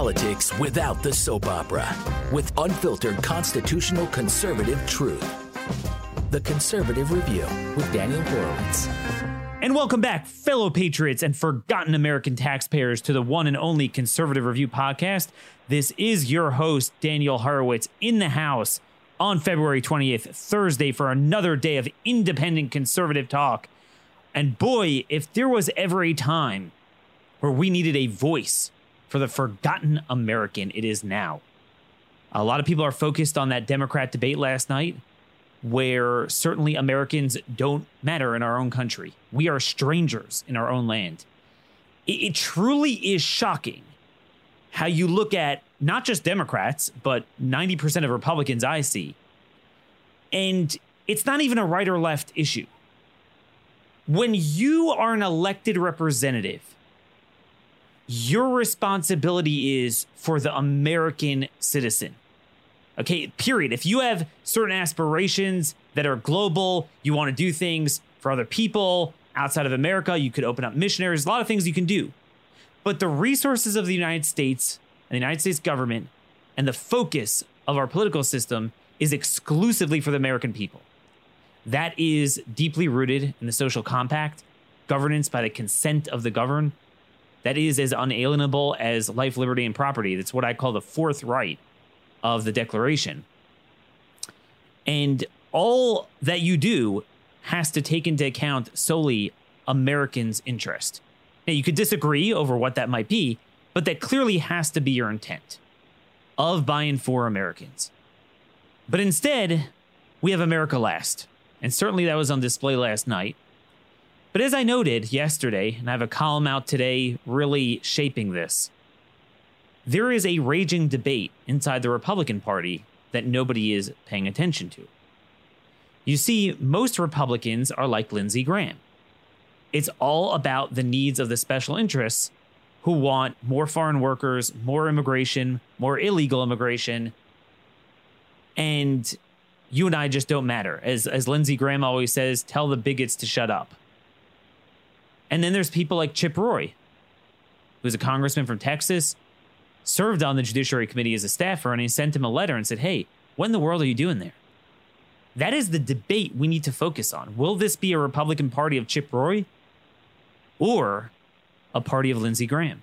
politics without the soap opera with unfiltered constitutional conservative truth. The Conservative Review with Daniel Horowitz. And welcome back, fellow patriots and forgotten American taxpayers, to the one and only Conservative Review podcast. This is your host, Daniel Horowitz, in the house on February 20th, Thursday, for another day of independent conservative talk. And boy, if there was ever a time where we needed a voice for the forgotten American, it is now. A lot of people are focused on that Democrat debate last night, where certainly Americans don't matter in our own country. We are strangers in our own land. It, it truly is shocking how you look at not just Democrats, but 90% of Republicans I see. And it's not even a right or left issue. When you are an elected representative, your responsibility is for the American citizen. Okay, period. If you have certain aspirations that are global, you want to do things for other people outside of America, you could open up missionaries, a lot of things you can do. But the resources of the United States and the United States government and the focus of our political system is exclusively for the American people. That is deeply rooted in the social compact, governance by the consent of the governed. That is as unalienable as life, liberty, and property. That's what I call the fourth right of the Declaration. And all that you do has to take into account solely Americans' interest. Now, you could disagree over what that might be, but that clearly has to be your intent of buying for Americans. But instead, we have America last. And certainly that was on display last night. But as I noted yesterday, and I have a column out today really shaping this, there is a raging debate inside the Republican Party that nobody is paying attention to. You see, most Republicans are like Lindsey Graham. It's all about the needs of the special interests who want more foreign workers, more immigration, more illegal immigration. And you and I just don't matter. As as Lindsey Graham always says, tell the bigots to shut up. And then there's people like Chip Roy, who's a congressman from Texas, served on the Judiciary Committee as a staffer, and he sent him a letter and said, Hey, what in the world are you doing there? That is the debate we need to focus on. Will this be a Republican Party of Chip Roy or a party of Lindsey Graham?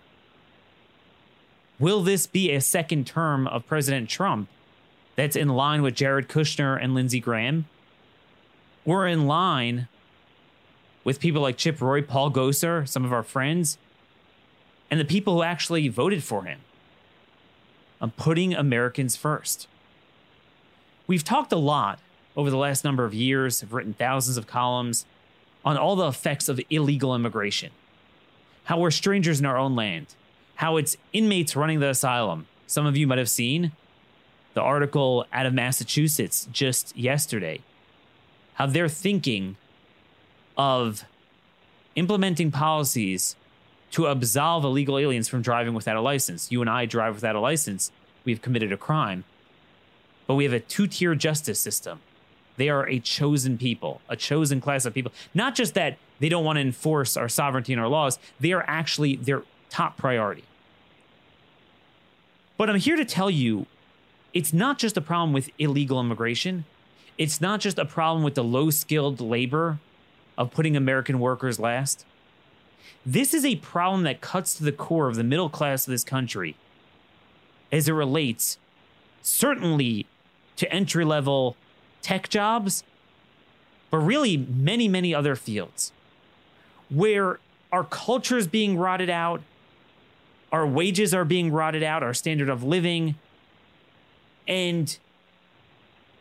Will this be a second term of President Trump that's in line with Jared Kushner and Lindsey Graham? Or in line with people like Chip Roy, Paul Gosar, some of our friends, and the people who actually voted for him on putting Americans first. We've talked a lot over the last number of years, have written thousands of columns on all the effects of illegal immigration, how we're strangers in our own land, how it's inmates running the asylum. Some of you might have seen the article out of Massachusetts just yesterday, how they're thinking of implementing policies to absolve illegal aliens from driving without a license. You and I drive without a license, we've committed a crime. But we have a two tier justice system. They are a chosen people, a chosen class of people. Not just that they don't want to enforce our sovereignty and our laws, they are actually their top priority. But I'm here to tell you it's not just a problem with illegal immigration. It's not just a problem with the low skilled labor of putting American workers last. This is a problem that cuts to the core of the middle class of this country as it relates certainly to entry level tech jobs, but really many, many other fields where our culture is being rotted out, our wages are being rotted out, our standard of living. And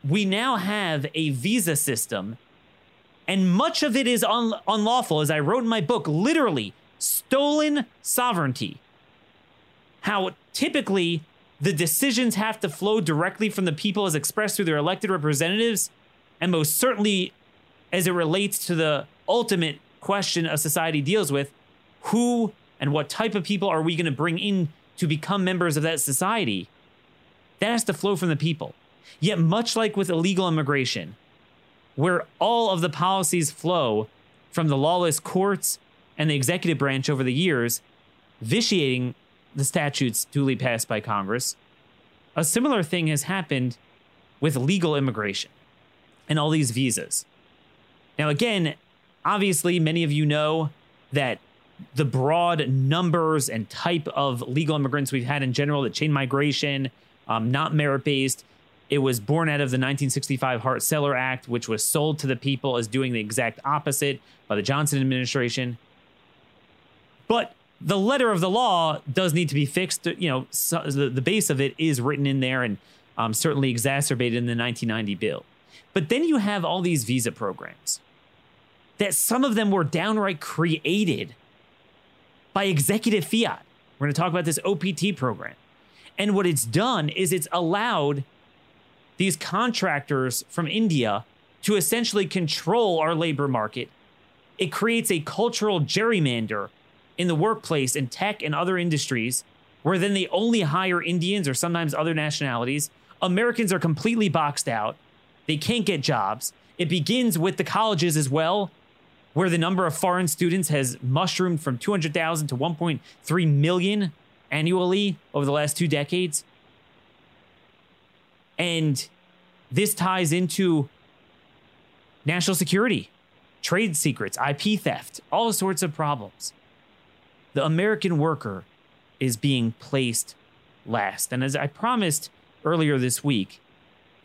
we now have a visa system and much of it is un- unlawful, as I wrote in my book, literally stolen sovereignty. How typically the decisions have to flow directly from the people as expressed through their elected representatives, and most certainly as it relates to the ultimate question a society deals with who and what type of people are we going to bring in to become members of that society? That has to flow from the people. Yet, much like with illegal immigration, where all of the policies flow from the lawless courts and the executive branch over the years, vitiating the statutes duly passed by Congress, a similar thing has happened with legal immigration and all these visas. Now, again, obviously, many of you know that the broad numbers and type of legal immigrants we've had in general, the chain migration, um, not merit based. It was born out of the 1965 Hart Celler Act, which was sold to the people as doing the exact opposite by the Johnson administration. But the letter of the law does need to be fixed. You know, so the, the base of it is written in there and um, certainly exacerbated in the 1990 bill. But then you have all these visa programs that some of them were downright created by executive fiat. We're going to talk about this OPT program. And what it's done is it's allowed these contractors from India to essentially control our labor market. It creates a cultural gerrymander in the workplace in tech and other industries where then they only hire Indians or sometimes other nationalities. Americans are completely boxed out. They can't get jobs. It begins with the colleges as well, where the number of foreign students has mushroomed from 200,000 to 1.3 million annually over the last two decades. And this ties into national security, trade secrets, IP theft, all sorts of problems. The American worker is being placed last. And as I promised earlier this week,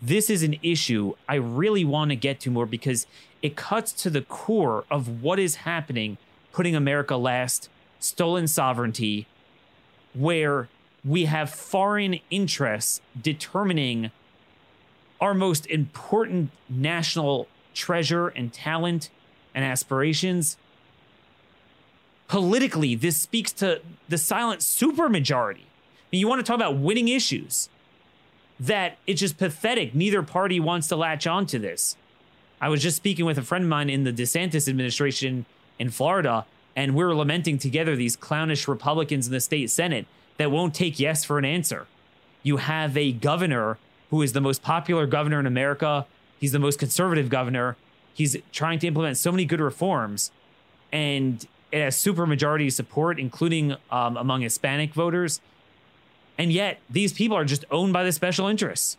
this is an issue I really want to get to more because it cuts to the core of what is happening, putting America last, stolen sovereignty, where we have foreign interests determining our most important national treasure and talent and aspirations. Politically, this speaks to the silent supermajority. I mean, you want to talk about winning issues that it's just pathetic. Neither party wants to latch on to this. I was just speaking with a friend of mine in the DeSantis administration in Florida, and we're lamenting together these clownish Republicans in the state Senate that won't take yes for an answer. You have a governor who is the most popular governor in America. He's the most conservative governor. He's trying to implement so many good reforms, and it has supermajority support, including um, among Hispanic voters. And yet, these people are just owned by the special interests.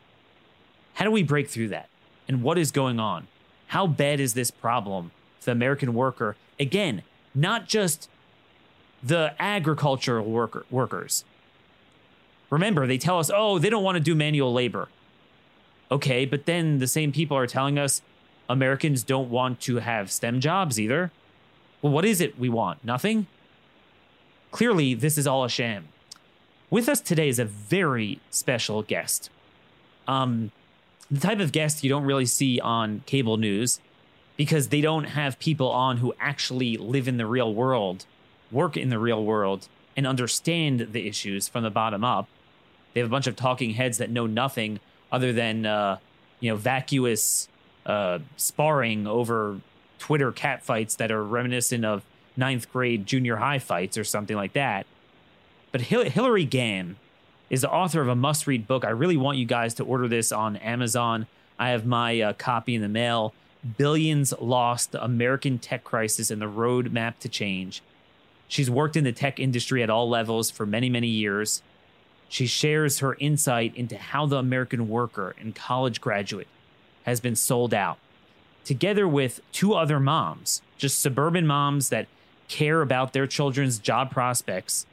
How do we break through that? And what is going on? How bad is this problem for the American worker? Again, not just the agricultural worker, workers. Remember, they tell us, oh, they don't want to do manual labor. Okay, but then the same people are telling us Americans don't want to have STEM jobs either. Well, what is it we want? Nothing? Clearly, this is all a sham. With us today is a very special guest. Um, the type of guest you don't really see on cable news because they don't have people on who actually live in the real world, work in the real world, and understand the issues from the bottom up. They have a bunch of talking heads that know nothing other than uh, you know vacuous uh, sparring over Twitter cat fights that are reminiscent of ninth grade junior high fights or something like that. But Hillary Gamm is the author of a must read book. I really want you guys to order this on Amazon. I have my uh, copy in the mail Billions Lost The American Tech Crisis and the Roadmap to Change. She's worked in the tech industry at all levels for many, many years. She shares her insight into how the American worker and college graduate has been sold out, together with two other moms, just suburban moms that care about their children's job prospects,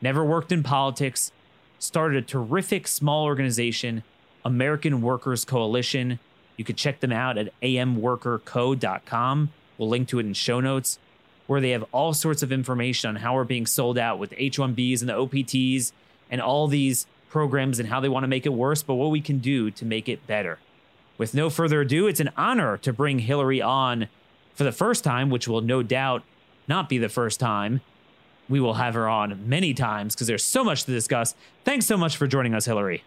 never worked in politics, started a terrific small organization, American Workers Coalition. You could check them out at amworkerco.com. We'll link to it in show notes, where they have all sorts of information on how we're being sold out with H 1Bs and the OPTs and all these programs and how they want to make it worse, but what we can do to make it better. With no further ado, it's an honor to bring Hillary on for the first time, which will no doubt not be the first time we will have her on many times because there's so much to discuss. Thanks so much for joining us, Hillary.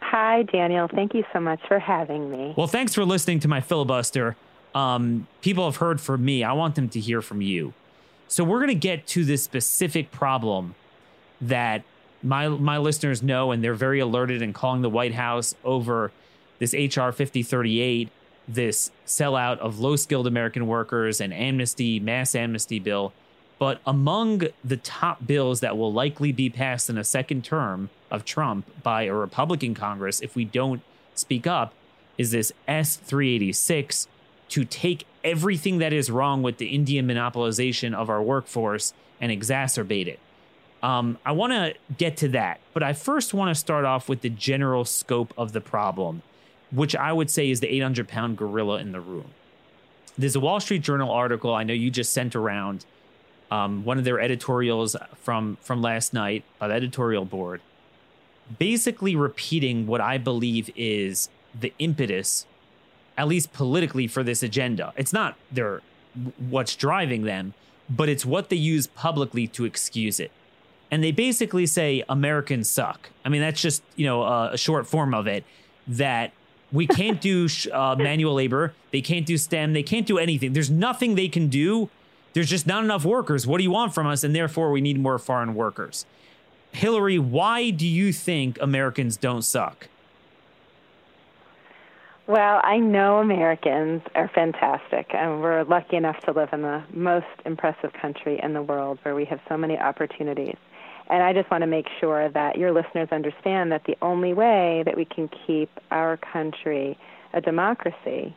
Hi, Daniel. Thank you so much for having me. Well, thanks for listening to my filibuster. Um, people have heard from me. I want them to hear from you. So we're going to get to this specific problem that my my listeners know, and they're very alerted and calling the White House over this HR 5038, this sellout of low skilled American workers and amnesty, mass amnesty bill But among the top bills that will likely be passed in a second term of Trump by a Republican Congress, if we don't speak up, is this S 386 to take everything that is wrong with the Indian monopolization of our workforce and exacerbate it. Um, I want to get to that, but I first want to start off with the general scope of the problem, which I would say is the 800 pound gorilla in the room. There's a Wall Street Journal article I know you just sent around, um, one of their editorials from from last night by the editorial board, basically repeating what I believe is the impetus, at least politically, for this agenda. It's not their what's driving them, but it's what they use publicly to excuse it and they basically say Americans suck. I mean, that's just you know uh, a short form of it. That we can't do uh, manual labor, they can't do STEM, they can't do anything. There's nothing they can do. There's just not enough workers. What do you want from us? And therefore, we need more foreign workers. Hillary, why do you think Americans don't suck? Well, I know Americans are fantastic, and we're lucky enough to live in the most impressive country in the world where we have so many opportunities. And I just want to make sure that your listeners understand that the only way that we can keep our country a democracy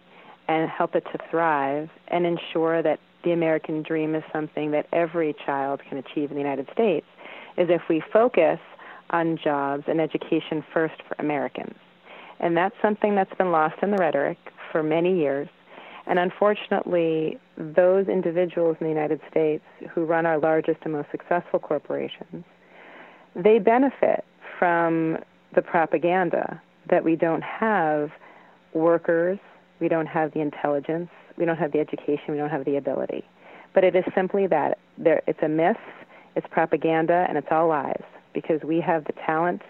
and help it to thrive and ensure that the American dream is something that every child can achieve in the United States is if we focus on jobs and education first for Americans. And that's something that's been lost in the rhetoric for many years. And unfortunately, those individuals in the United States who run our largest and most successful corporations they benefit from the propaganda that we don't have workers, we don't have the intelligence, we don't have the education, we don't have the ability. But it is simply that there, it's a myth, it's propaganda, and it's all lies because we have the talent,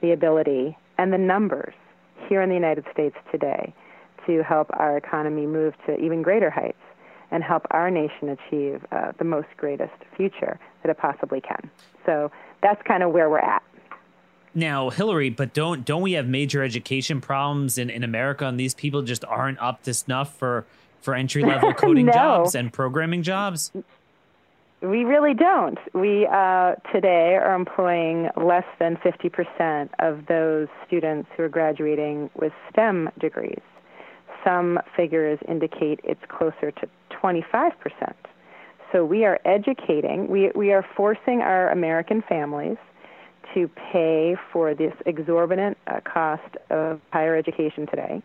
the ability, and the numbers here in the United States today to help our economy move to even greater heights and help our nation achieve uh, the most greatest future that it possibly can. So that's kind of where we're at. Now, Hillary, but don't don't we have major education problems in, in America and these people just aren't up to snuff for for entry level coding no. jobs and programming jobs? We really don't. We uh, today are employing less than 50% of those students who are graduating with STEM degrees. Some figures indicate it's closer to 25%. So we are educating, we, we are forcing our American families to pay for this exorbitant uh, cost of higher education today.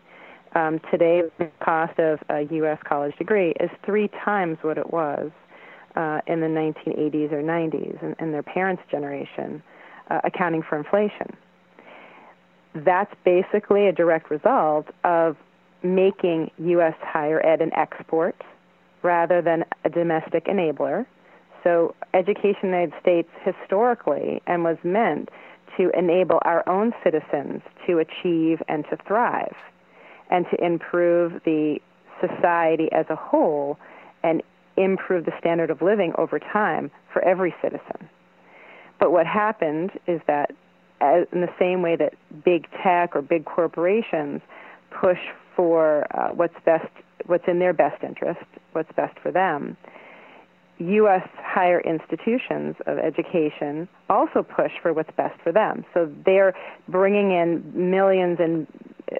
Um, today, the cost of a U.S. college degree is three times what it was uh, in the 1980s or 90s and, and their parents' generation, uh, accounting for inflation. That's basically a direct result of making U.S. higher ed an export rather than a domestic enabler. So, education in the United States historically and was meant to enable our own citizens to achieve and to thrive and to improve the society as a whole and improve the standard of living over time for every citizen. But what happened is that, in the same way that big tech or big corporations push for uh, what's best, what's in their best interest, what's best for them. U.S. higher institutions of education also push for what's best for them. So they're bringing in millions and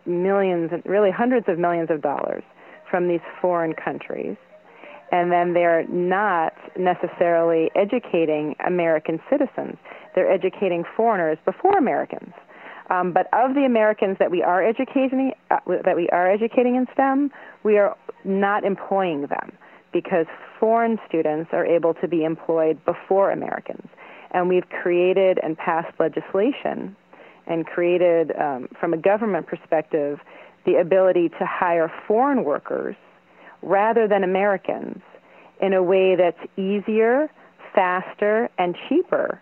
millions, and really hundreds of millions of dollars from these foreign countries. And then they're not necessarily educating American citizens. They're educating foreigners before Americans. Um, but of the Americans that we are educating, uh, that we are educating in STEM, we are not employing them because foreign students are able to be employed before Americans. And we've created and passed legislation and created, um, from a government perspective, the ability to hire foreign workers rather than Americans in a way that's easier, faster, and cheaper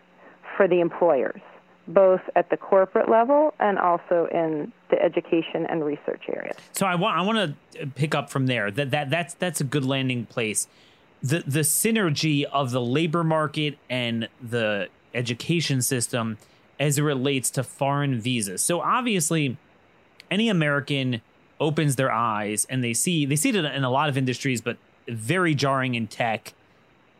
for the employers both at the corporate level and also in the education and research area. So I want I want to pick up from there. That that that's that's a good landing place. The the synergy of the labor market and the education system as it relates to foreign visas. So obviously any American opens their eyes and they see they see it in a lot of industries but very jarring in tech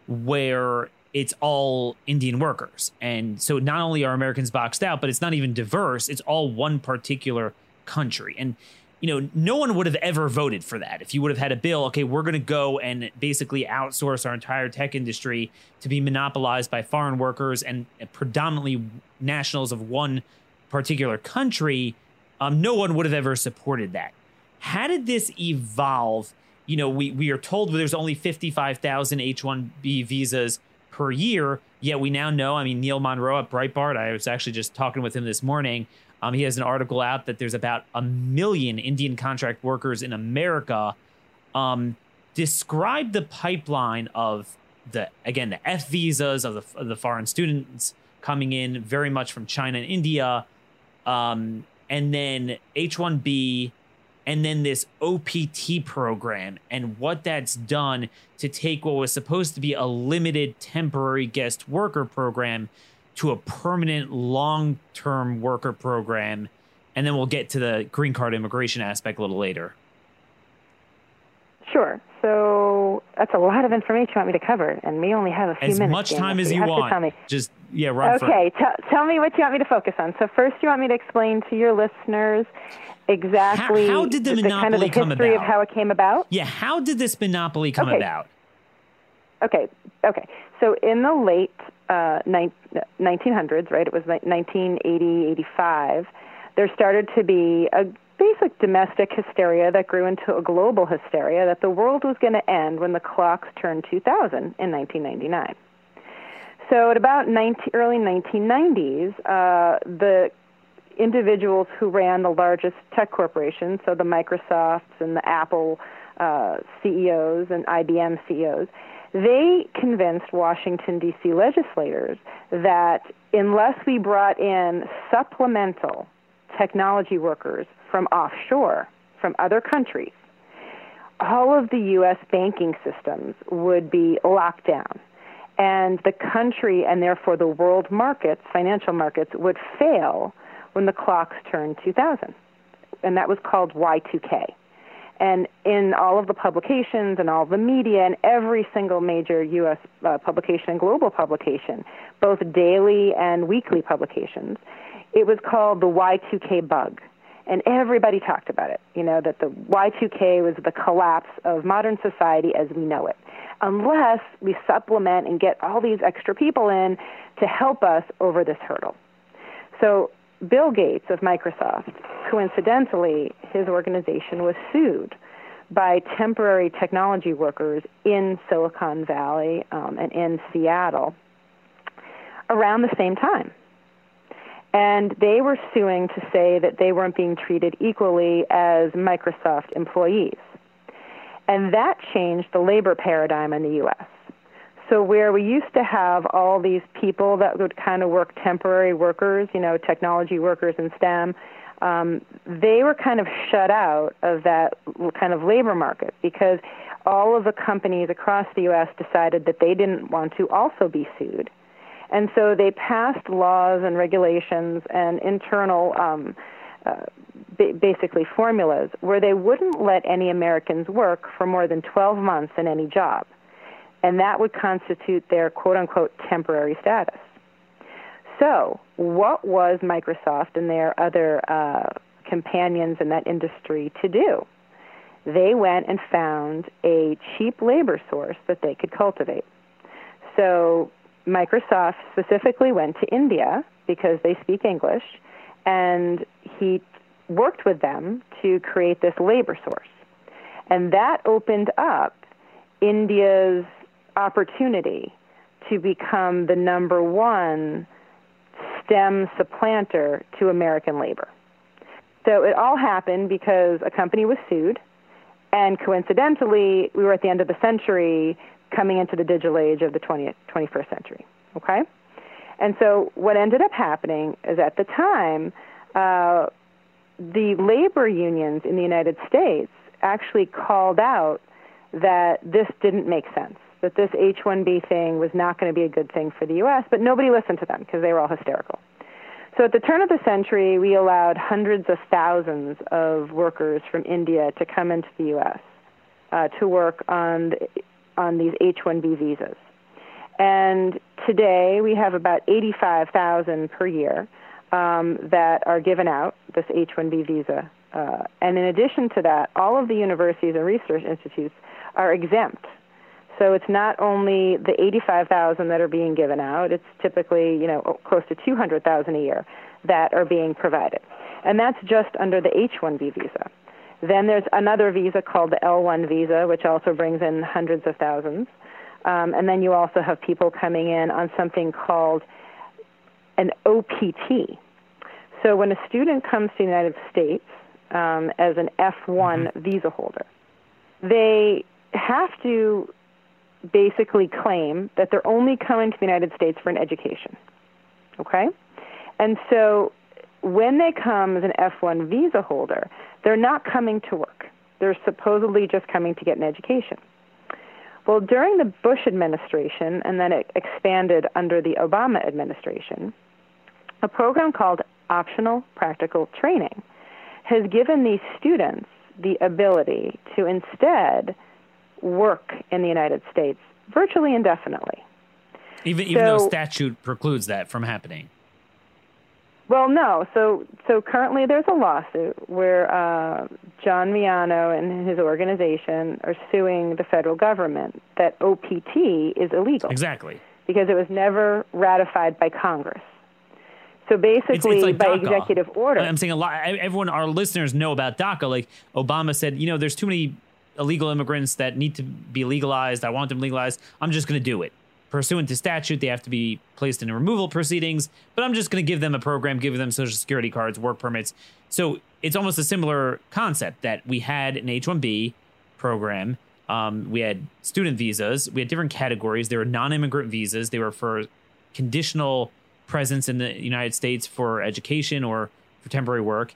where it's all Indian workers. And so not only are Americans boxed out, but it's not even diverse. It's all one particular country. And, you know, no one would have ever voted for that. If you would have had a bill, okay, we're going to go and basically outsource our entire tech industry to be monopolized by foreign workers and predominantly nationals of one particular country, um, no one would have ever supported that. How did this evolve? You know, we, we are told there's only 55,000 H 1B visas per year. Yet we now know, I mean, Neil Munro at Breitbart, I was actually just talking with him this morning. Um, he has an article out that there's about a million Indian contract workers in America. Um, describe the pipeline of the, again, the F visas of the, of the foreign students coming in very much from China and India. Um, and then H 1B and then this OPT program and what that's done to take what was supposed to be a limited temporary guest worker program to a permanent long term worker program. And then we'll get to the green card immigration aspect a little later. Sure. So that's a lot of information you want me to cover, and we only have a few as minutes. As much time as you, you want. Just yeah, run. Okay, T- tell me what you want me to focus on. So first, you want me to explain to your listeners exactly how, how did the, the, monopoly kind of the come history about? of how it came about. Yeah, how did this monopoly come okay. about? Okay, okay. So in the late uh, 1900s, right? It was 1980, 85. There started to be a basic domestic hysteria that grew into a global hysteria that the world was going to end when the clocks turned 2000 in 1999. So at about 19, early 1990s, uh, the individuals who ran the largest tech corporations, so the Microsofts and the Apple uh, CEOs and IBM CEOs, they convinced Washington, D.C. legislators that unless we brought in supplemental technology workers from offshore, from other countries, all of the U.S. banking systems would be locked down. And the country and therefore the world markets, financial markets, would fail when the clocks turned 2000. And that was called Y2K. And in all of the publications and all the media and every single major U.S. Uh, publication and global publication, both daily and weekly publications, it was called the Y2K bug. And everybody talked about it, you know, that the Y2K was the collapse of modern society as we know it, unless we supplement and get all these extra people in to help us over this hurdle. So Bill Gates of Microsoft, coincidentally, his organization was sued by temporary technology workers in Silicon Valley um, and in Seattle around the same time. And they were suing to say that they weren't being treated equally as Microsoft employees. And that changed the labor paradigm in the U.S. So where we used to have all these people that would kind of work temporary workers, you know, technology workers in STEM, um, they were kind of shut out of that kind of labor market because all of the companies across the U.S. decided that they didn't want to also be sued. And so they passed laws and regulations and internal, um, uh, ba- basically formulas, where they wouldn't let any Americans work for more than 12 months in any job and that would constitute their quote unquote temporary status. So, what was Microsoft and their other uh, companions in that industry to do? They went and found a cheap labor source that they could cultivate. So, Microsoft specifically went to India because they speak English, and he worked with them to create this labor source. And that opened up India's opportunity to become the number one STEM supplanter to American labor. So it all happened because a company was sued, and coincidentally, we were at the end of the century coming into the digital age of the 20th, 21st century. Okay? And so what ended up happening is at the time, uh, the labor unions in the United States actually called out that this didn't make sense that this H 1B thing was not going to be a good thing for the U.S., but nobody listened to them because they were all hysterical. So at the turn of the century, we allowed hundreds of thousands of workers from India to come into the U.S. Uh, to work on the, on these H-1B visas, And today we have about 85,000 per year um, that are given out this H-1B visa. Uh, and in addition to that, all of the universities and research institutes are exempt. So it's not only the 85,000 that are being given out; it's typically you know close to 200,000 a year that are being provided, and that's just under the H-1B visa. Then there's another visa called the L1 visa, which also brings in hundreds of thousands. Um, and then you also have people coming in on something called an OPT. So when a student comes to the United States um, as an F1 mm-hmm. visa holder, they have to basically claim that they're only coming to the United States for an education. Okay? And so when they come as an F1 visa holder, they're not coming to work. They're supposedly just coming to get an education. Well, during the Bush administration, and then it expanded under the Obama administration, a program called Optional Practical Training has given these students the ability to instead work in the United States virtually indefinitely. Even, even so, though statute precludes that from happening. Well, no. So, so currently there's a lawsuit where uh, John Miano and his organization are suing the federal government that OPT is illegal. Exactly. Because it was never ratified by Congress. So basically, it's, it's like by DACA. executive order. I'm saying a lot. Everyone, our listeners know about DACA. Like Obama said, you know, there's too many illegal immigrants that need to be legalized. I want them legalized. I'm just going to do it pursuant to statute, they have to be placed in removal proceedings. But I'm just going to give them a program, give them social security cards, work permits. So it's almost a similar concept that we had an H 1B program. Um, we had student visas. We had different categories. There were non immigrant visas, they were for conditional presence in the United States for education or for temporary work.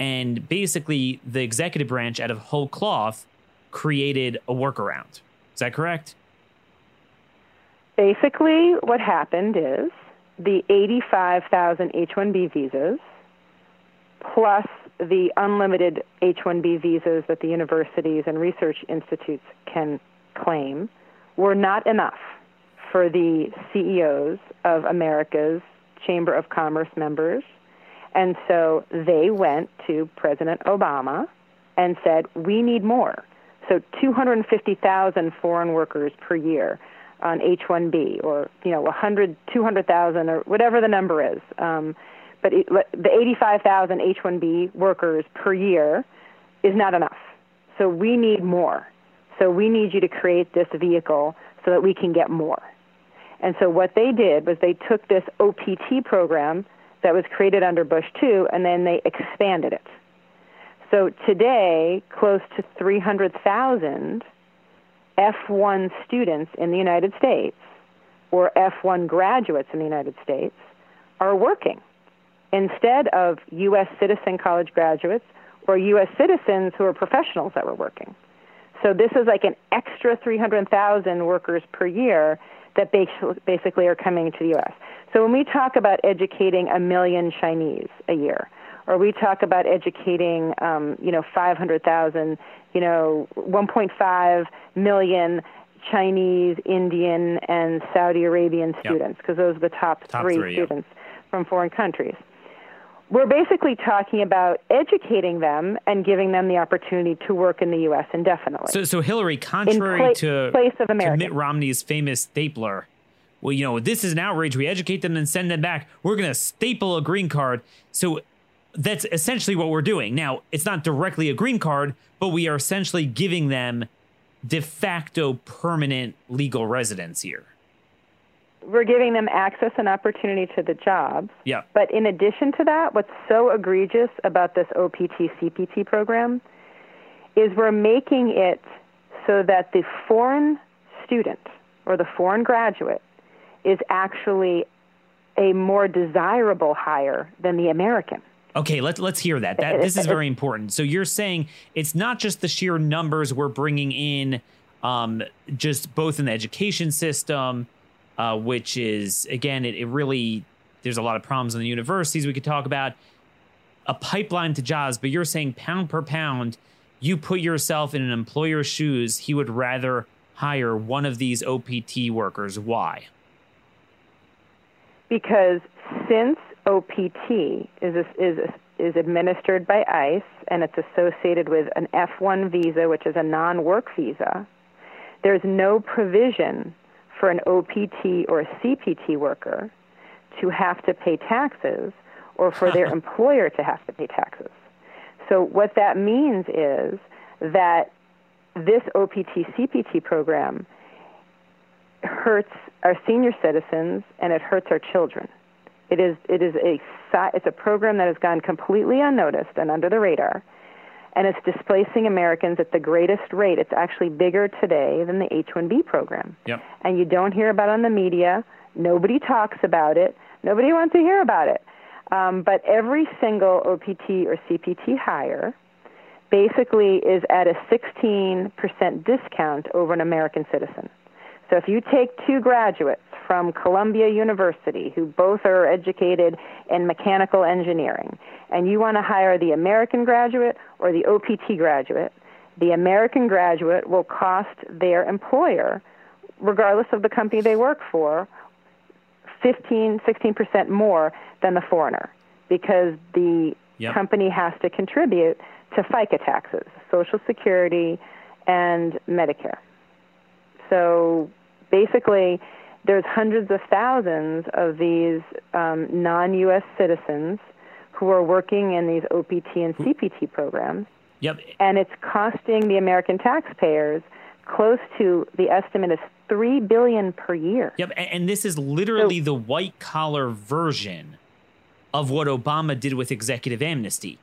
And basically, the executive branch, out of whole cloth, created a workaround. Is that correct? Basically, what happened is the 85,000 H 1B visas plus the unlimited H 1B visas that the universities and research institutes can claim were not enough for the CEOs of America's Chamber of Commerce members. And so they went to President Obama and said, We need more. So 250,000 foreign workers per year on H-1B or you know 100, 200,000 or whatever the number is. Um, but it, the 85,000 H-1B workers per year is not enough. So we need more. So we need you to create this vehicle so that we can get more. And so what they did was they took this OPT program that was created under Bush 2 and then they expanded it. So today, close to 300,000 F1 students in the United States or F1 graduates in the United States are working instead of U.S. citizen college graduates or U.S. citizens who are professionals that were working. So this is like an extra 300,000 workers per year that basically are coming to the U.S. So when we talk about educating a million Chinese a year, or we talk about educating, um, you know, 500,000, you know, 1.5 million Chinese, Indian, and Saudi Arabian students, because yep. those are the top, top three, three, students yep. from foreign countries. We're basically talking about educating them and giving them the opportunity to work in the U.S. indefinitely. So, so Hillary, contrary pla- to, place of to Mitt Romney's famous stapler, well, you know, this is an outrage. We educate them and send them back. We're going to staple a green card. So that's essentially what we're doing. Now, it's not directly a green card, but we are essentially giving them de facto permanent legal residence here. We're giving them access and opportunity to the jobs. Yeah. But in addition to that, what's so egregious about this OPT CPT program is we're making it so that the foreign student or the foreign graduate is actually a more desirable hire than the American. Okay, let's let's hear that. That this is very important. So you're saying it's not just the sheer numbers we're bringing in, um, just both in the education system, uh, which is again, it, it really there's a lot of problems in the universities we could talk about, a pipeline to jobs. But you're saying pound per pound, you put yourself in an employer's shoes. He would rather hire one of these OPT workers. Why? Because since OPT is is is administered by ICE and it's associated with an F1 visa, which is a non-work visa, there's no provision for an OPT or a CPT worker to have to pay taxes or for their employer to have to pay taxes. So what that means is that this OPT CPT program hurts our senior citizens and it hurts our children. It is it is a it's a program that has gone completely unnoticed and under the radar, and it's displacing Americans at the greatest rate. It's actually bigger today than the H-1B program. Yep. And you don't hear about it on the media. Nobody talks about it. Nobody wants to hear about it. Um, but every single OPT or CPT hire basically is at a 16% discount over an American citizen. So if you take two graduates from Columbia University who both are educated in mechanical engineering, and you want to hire the American graduate or the OPT graduate, the American graduate will cost their employer, regardless of the company they work for, 15, 16% more than the foreigner because the yep. company has to contribute to FICA taxes, Social Security, and Medicare. So basically, there's hundreds of thousands of these um, non-U.S. citizens who are working in these OPT and CPT programs. Yep. And it's costing the American taxpayers close to the estimate is three billion per year. Yep, and this is literally so, the white collar version of what Obama did with executive amnesty.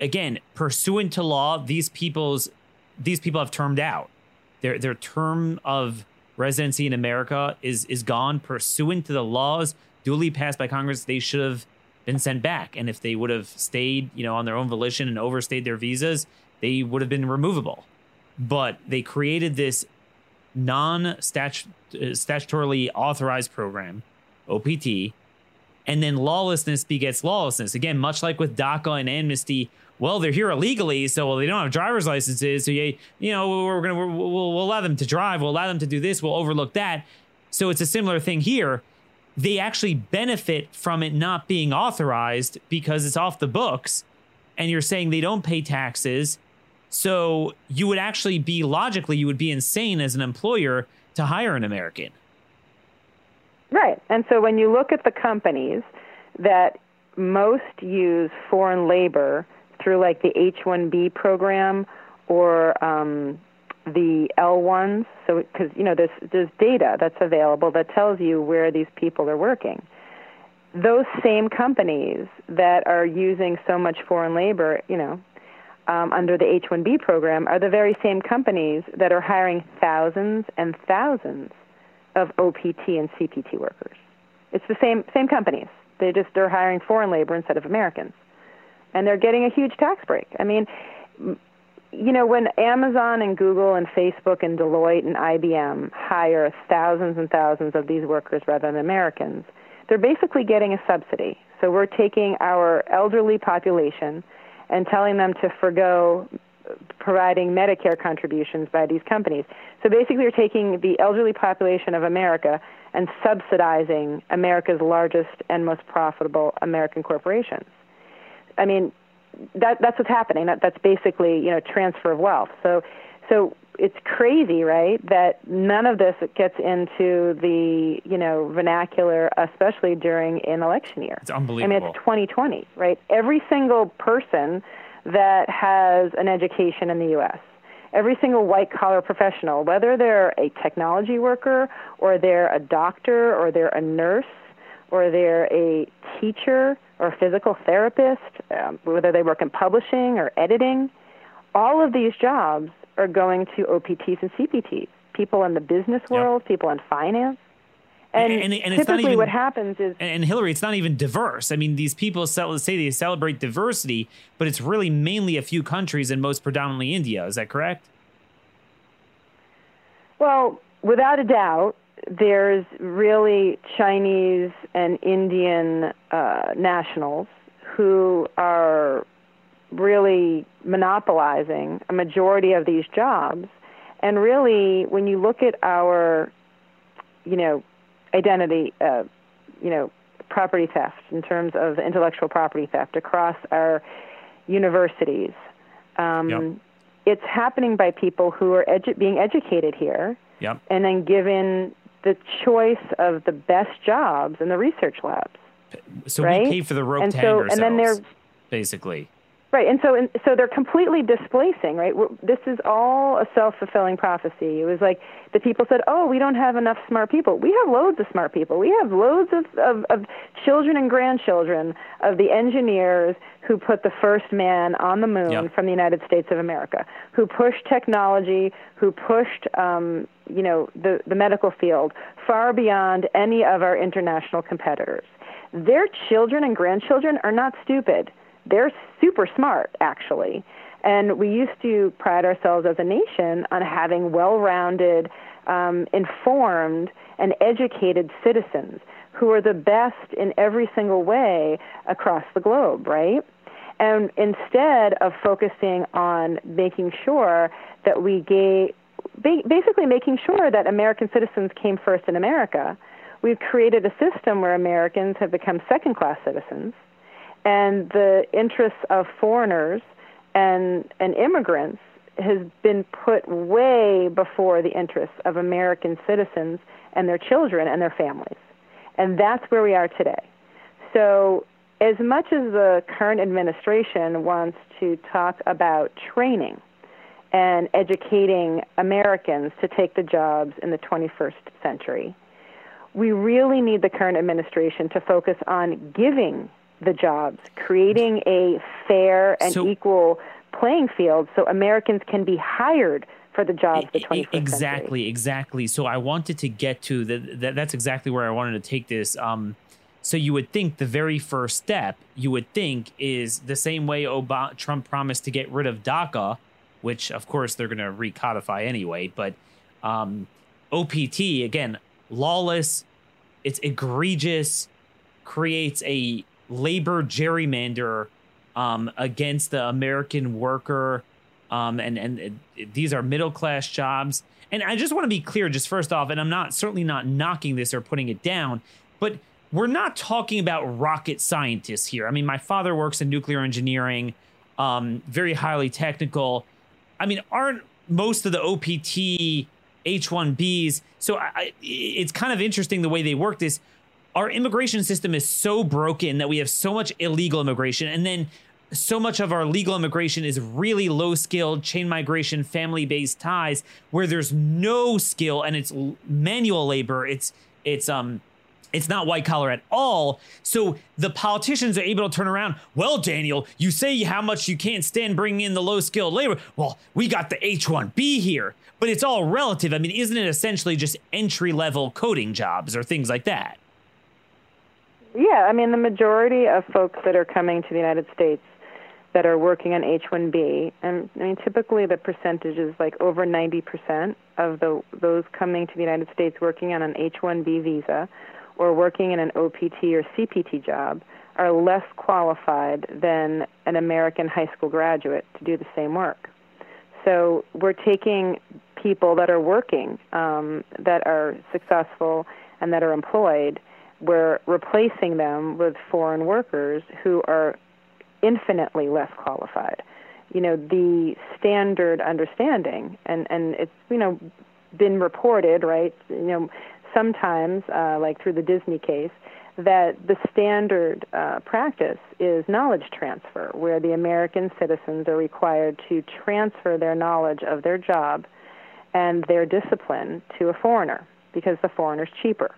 Again, pursuant to law, these people's these people have termed out. Their their term of residency in America is is gone pursuant to the laws duly passed by Congress. They should have been sent back, and if they would have stayed, you know, on their own volition and overstayed their visas, they would have been removable. But they created this non uh, statutorily authorized program, OPT, and then lawlessness begets lawlessness. Again, much like with DACA and amnesty, well, they're here illegally, so well, they don't have driver's licenses. So you, you know, we're gonna we'll, we'll allow them to drive. We'll allow them to do this. We'll overlook that. So it's a similar thing here. They actually benefit from it not being authorized because it's off the books, and you're saying they don't pay taxes. So you would actually be logically, you would be insane as an employer to hire an American. Right. And so when you look at the companies that most use foreign labor through like the H-1B program or um, the L-1s. So because you know there's there's data that's available that tells you where these people are working. Those same companies that are using so much foreign labor, you know, um, under the H-1B program, are the very same companies that are hiring thousands and thousands of OPT and CPT workers. It's the same same companies. They just they're hiring foreign labor instead of Americans and they're getting a huge tax break. I mean, you know, when Amazon and Google and Facebook and Deloitte and IBM hire thousands and thousands of these workers rather than Americans, they're basically getting a subsidy. So we're taking our elderly population and telling them to forego providing Medicare contributions by these companies. So basically, you're taking the elderly population of America and subsidizing America's largest and most profitable American corporations. I mean, that that's what's happening. That that's basically you know transfer of wealth. So so it's crazy, right? That none of this gets into the you know vernacular, especially during an election year. It's unbelievable. I mean, it's 2020, right? Every single person that has an education in the U.S. Every single white collar professional, whether they're a technology worker or they're a doctor or they're a nurse or they're a teacher or a physical therapist, um, whether they work in publishing or editing, all of these jobs are going to OPTs and CPTs. People in the business world, people in finance. And, and, and, typically, even, what happens is, and Hillary, it's not even diverse. I mean, these people say they celebrate diversity, but it's really mainly a few countries, and most predominantly India. Is that correct? Well, without a doubt, there's really Chinese and Indian uh, nationals who are really monopolizing a majority of these jobs. And really, when you look at our, you know, identity, uh, you know, property theft in terms of intellectual property theft across our universities, um, yep. it's happening by people who are edu- being educated here yep. and then given the choice of the best jobs in the research labs. So right? we pay for the rope and so, and then they're basically. Right, and so and so they're completely displacing. Right, this is all a self-fulfilling prophecy. It was like the people said, "Oh, we don't have enough smart people. We have loads of smart people. We have loads of of, of children and grandchildren of the engineers who put the first man on the moon yep. from the United States of America, who pushed technology, who pushed um, you know the the medical field far beyond any of our international competitors. Their children and grandchildren are not stupid." They're super smart, actually. And we used to pride ourselves as a nation on having well rounded, um, informed, and educated citizens who are the best in every single way across the globe, right? And instead of focusing on making sure that we gave, basically making sure that American citizens came first in America, we've created a system where Americans have become second class citizens and the interests of foreigners and and immigrants has been put way before the interests of American citizens and their children and their families. And that's where we are today. So, as much as the current administration wants to talk about training and educating Americans to take the jobs in the 21st century, we really need the current administration to focus on giving the jobs, creating a fair and so, equal playing field so Americans can be hired for the jobs the 21st exactly century. exactly so i wanted to get to that, that that's exactly where i wanted to take this um, so you would think the very first step you would think is the same way Obama, trump promised to get rid of daca which of course they're going to recodify anyway but um, opt again lawless it's egregious creates a labor gerrymander um, against the American worker. Um, and, and these are middle class jobs. And I just want to be clear, just first off, and I'm not certainly not knocking this or putting it down, but we're not talking about rocket scientists here. I mean, my father works in nuclear engineering, um, very highly technical. I mean, aren't most of the OPT H1Bs? So I, it's kind of interesting the way they work this our immigration system is so broken that we have so much illegal immigration and then so much of our legal immigration is really low skilled chain migration family based ties where there's no skill and it's manual labor it's it's um it's not white collar at all. So the politicians are able to turn around. Well, Daniel, you say how much you can't stand bringing in the low skilled labor. Well, we got the H 1B here, but it's all relative. I mean, isn't it essentially just entry level coding jobs or things like that? Yeah, I mean, the majority of folks that are coming to the United States that are working on H-1B, and I mean, typically the percentage is like over 90% of the those coming to the United States working on an H-1B visa or working in an OPT or CPT job are less qualified than an American high school graduate to do the same work. So we're taking people that are working, um, that are successful, and that are employed we're replacing them with foreign workers who are infinitely less qualified. You know, the standard understanding, and, and it's, you know, been reported, right, you know, sometimes, uh, like through the Disney case, that the standard uh, practice is knowledge transfer, where the American citizens are required to transfer their knowledge of their job and their discipline to a foreigner because the foreigner's cheaper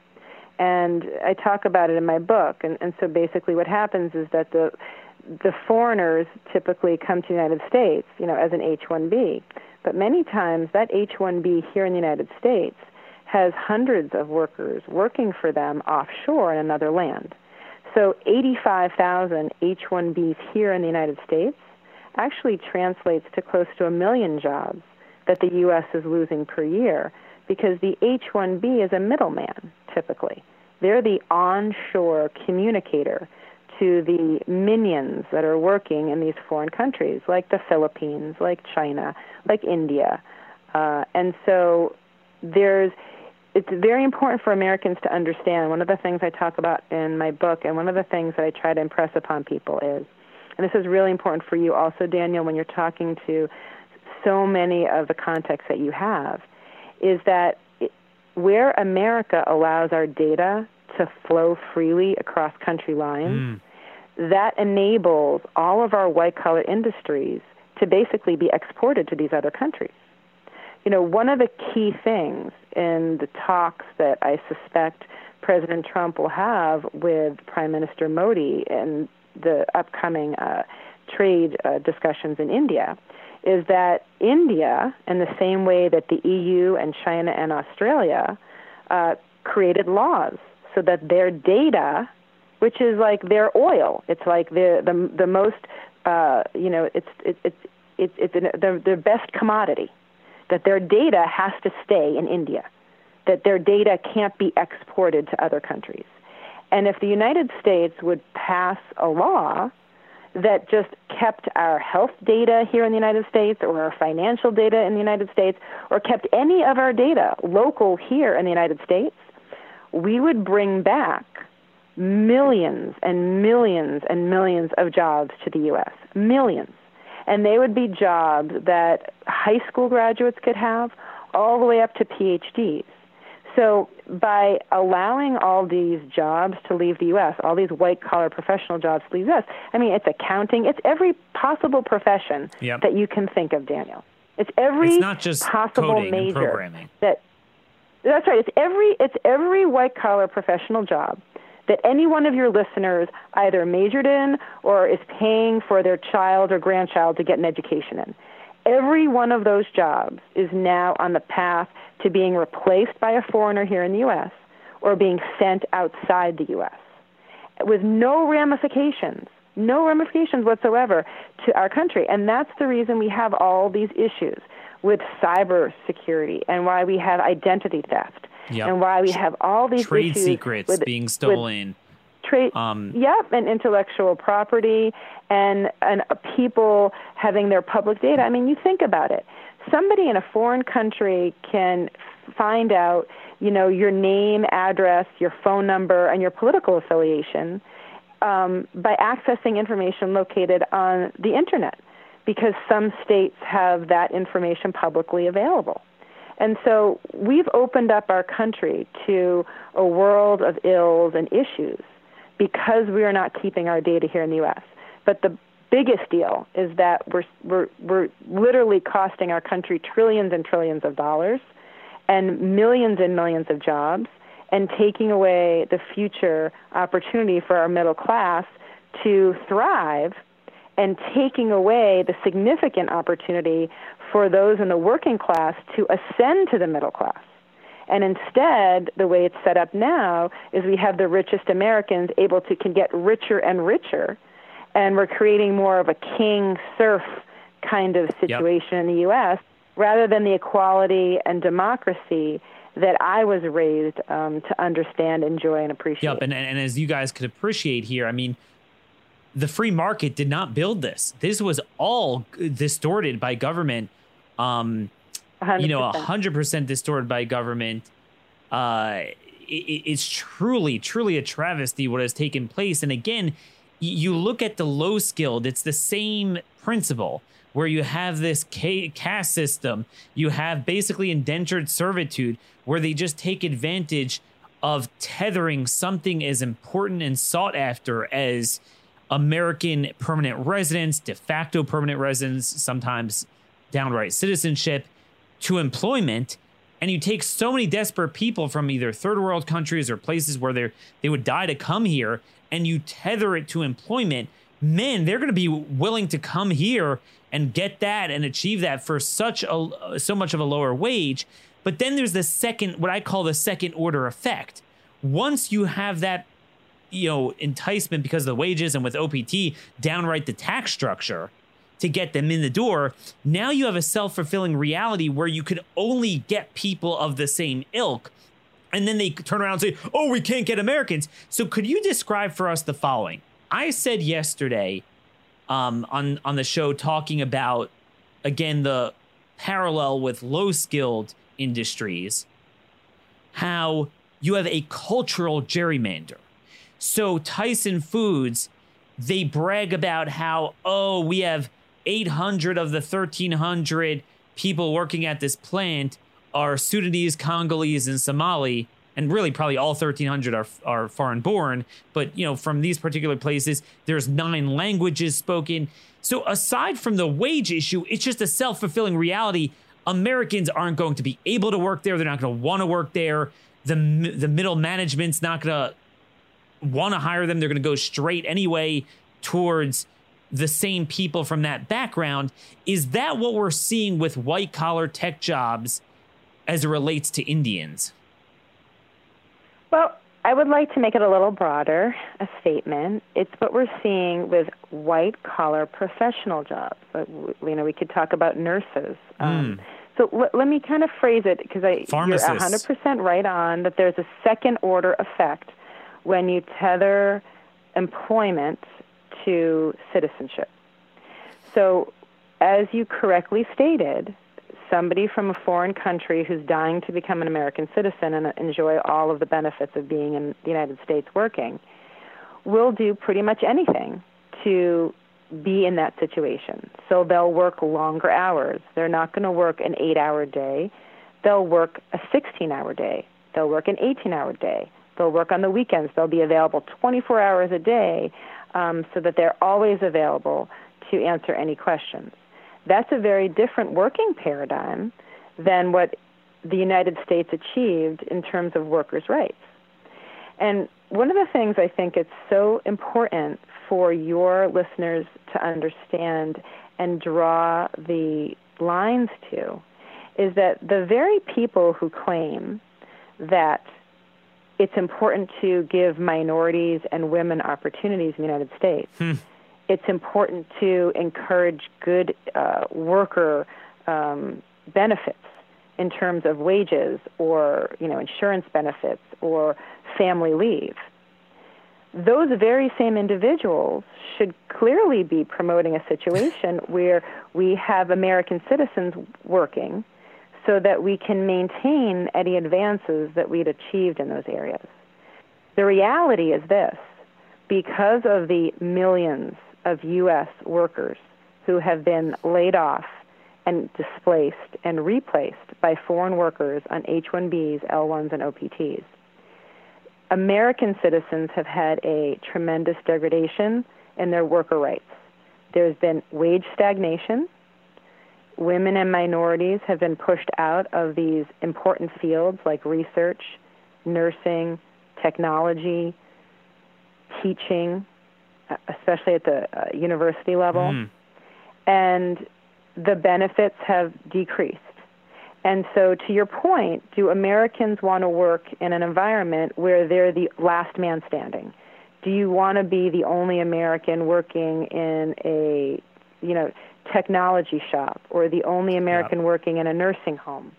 and I talk about it in my book. And, and so basically, what happens is that the the foreigners typically come to the United States, you know, as an H-1B, but many times that H-1B here in the United States has hundreds of workers working for them offshore in another land. So 85,000 H-1Bs here in the United States actually translates to close to a million jobs that the U.S. is losing per year because the H-1B is a middleman typically. They're the onshore communicator to the minions that are working in these foreign countries, like the Philippines, like China, like India, Uh, and so there's it's very important for Americans to understand. One of the things I talk about in my book, and one of the things that I try to impress upon people is, and this is really important for you also, Daniel, when you're talking to so many of the contexts that you have, is that it, where America allows our data to flow freely across country lines, mm. that enables all of our white collar industries to basically be exported to these other countries. You know, one of the key things in the talks that I suspect President Trump will have with Prime Minister Modi in the upcoming uh, trade uh, discussions in India is that India, in the same way that the EU and China and Australia uh, created laws so that their data, which is like their oil, it's like the the the most, uh, you know, it's it, it's it's it's an, the the best commodity, that their data has to stay in India that their data can't be exported to other countries. And if the United States would pass a law that just kept our health data here in the United States or our financial data in the United States or kept any of our data local here in the United States, we would bring back millions and millions and millions of jobs to the U.S. Millions. And they would be jobs that high school graduates could have all the way up to PhDs. So by allowing all these jobs to leave the U.S., all these white collar professional jobs to leave the U.S., I mean, it's accounting, it's every possible profession yep. that you can think of, Daniel. It's every it's not just possible major programming. that. That's right. It's every it's every white collar professional job that any one of your listeners either majored in or is paying for their child or grandchild to get an education in. Every one of those jobs is now on the path to being replaced by a foreigner here in the U.S. or being sent outside the U.S. with no ramifications, no ramifications whatsoever to our country. And that's the reason we have all these issues with cyber security and why we have identity theft yep. and why we have all these trade secrets with, being stolen. Trade, um, yep, and intellectual property and and people having their public data. I mean, you think about it somebody in a foreign country can find out, you know, your name, address, your phone number, and your political affiliation um, by accessing information located on the internet, because some states have that information publicly available. And so we've opened up our country to a world of ills and issues because we are not keeping our data here in the U.S. But the biggest deal is that we're, we're, we're literally costing our country trillions and trillions of dollars and millions and millions of jobs and taking away the future opportunity for our middle class to thrive and taking away the significant opportunity for those in the working class to ascend to the middle class. And instead, the way it's set up now is we have the richest Americans able to can get richer and richer and we're creating more of a king serf kind of situation yep. in the U.S. rather than the equality and democracy that I was raised um, to understand, enjoy, and appreciate. Yep, and, and as you guys could appreciate here, I mean, the free market did not build this. This was all distorted by government. Um, 100%. You know, hundred percent distorted by government. Uh, it, it's truly, truly a travesty what has taken place. And again, you look at the low skilled, it's the same principle where you have this caste system, you have basically indentured servitude where they just take advantage of tethering something as important and sought after as American permanent residence, de facto permanent residence, sometimes downright citizenship to employment. And you take so many desperate people from either third world countries or places where they they would die to come here, and you tether it to employment, man, they're going to be willing to come here and get that and achieve that for such a so much of a lower wage. But then there's the second, what I call the second order effect. Once you have that, you know, enticement because of the wages and with OPT, downright the tax structure to get them in the door, now you have a self fulfilling reality where you can only get people of the same ilk and then they turn around and say, oh, we can't get Americans. So could you describe for us the following? I said yesterday um, on on the show talking about again the parallel with low skilled industries, how you have a cultural gerrymander. So Tyson Foods, they brag about how, oh, we have 800 of the 1,300 people working at this plant are Sudanese, Congolese, and Somali. And really, probably all 1,300 are, are foreign born. But, you know, from these particular places, there's nine languages spoken. So, aside from the wage issue, it's just a self fulfilling reality. Americans aren't going to be able to work there. They're not going to want to work there. The, the middle management's not going to want to hire them. They're going to go straight anyway towards the same people from that background. Is that what we're seeing with white collar tech jobs as it relates to Indians? Well, I would like to make it a little broader, a statement. It's what we're seeing with white collar professional jobs. You know, we could talk about nurses. Mm. Um, so l- let me kind of phrase it because I you're 100% right on that there's a second order effect when you tether employment to citizenship. So, as you correctly stated, somebody from a foreign country who's dying to become an American citizen and enjoy all of the benefits of being in the United States working will do pretty much anything to be in that situation. So they'll work longer hours. They're not going to work an eight hour day. They'll work a 16 hour day. They'll work an 18 hour day. They'll work on the weekends. They'll be available 24 hours a day um, so that they're always available to answer any questions. That's a very different working paradigm than what the United States achieved in terms of workers' rights. And one of the things I think it's so important for your listeners to understand and draw the lines to is that the very people who claim that it's important to give minorities and women opportunities in the United States. Hmm. It's important to encourage good uh, worker um, benefits in terms of wages or you know insurance benefits or family leave. Those very same individuals should clearly be promoting a situation where we have American citizens working so that we can maintain any advances that we'd achieved in those areas. The reality is this because of the millions of U.S. workers who have been laid off and displaced and replaced by foreign workers on H 1Bs, L 1s, and OPTs. American citizens have had a tremendous degradation in their worker rights. There's been wage stagnation, women and minorities have been pushed out of these important fields like research, nursing, technology, teaching, uh, especially at the uh, university level. Mm. And the benefits have decreased. And so, to your point, do Americans want to work in an environment where they're the last man standing? Do you want to be the only American working in a, you know, technology shop or the only American yep. working in a nursing home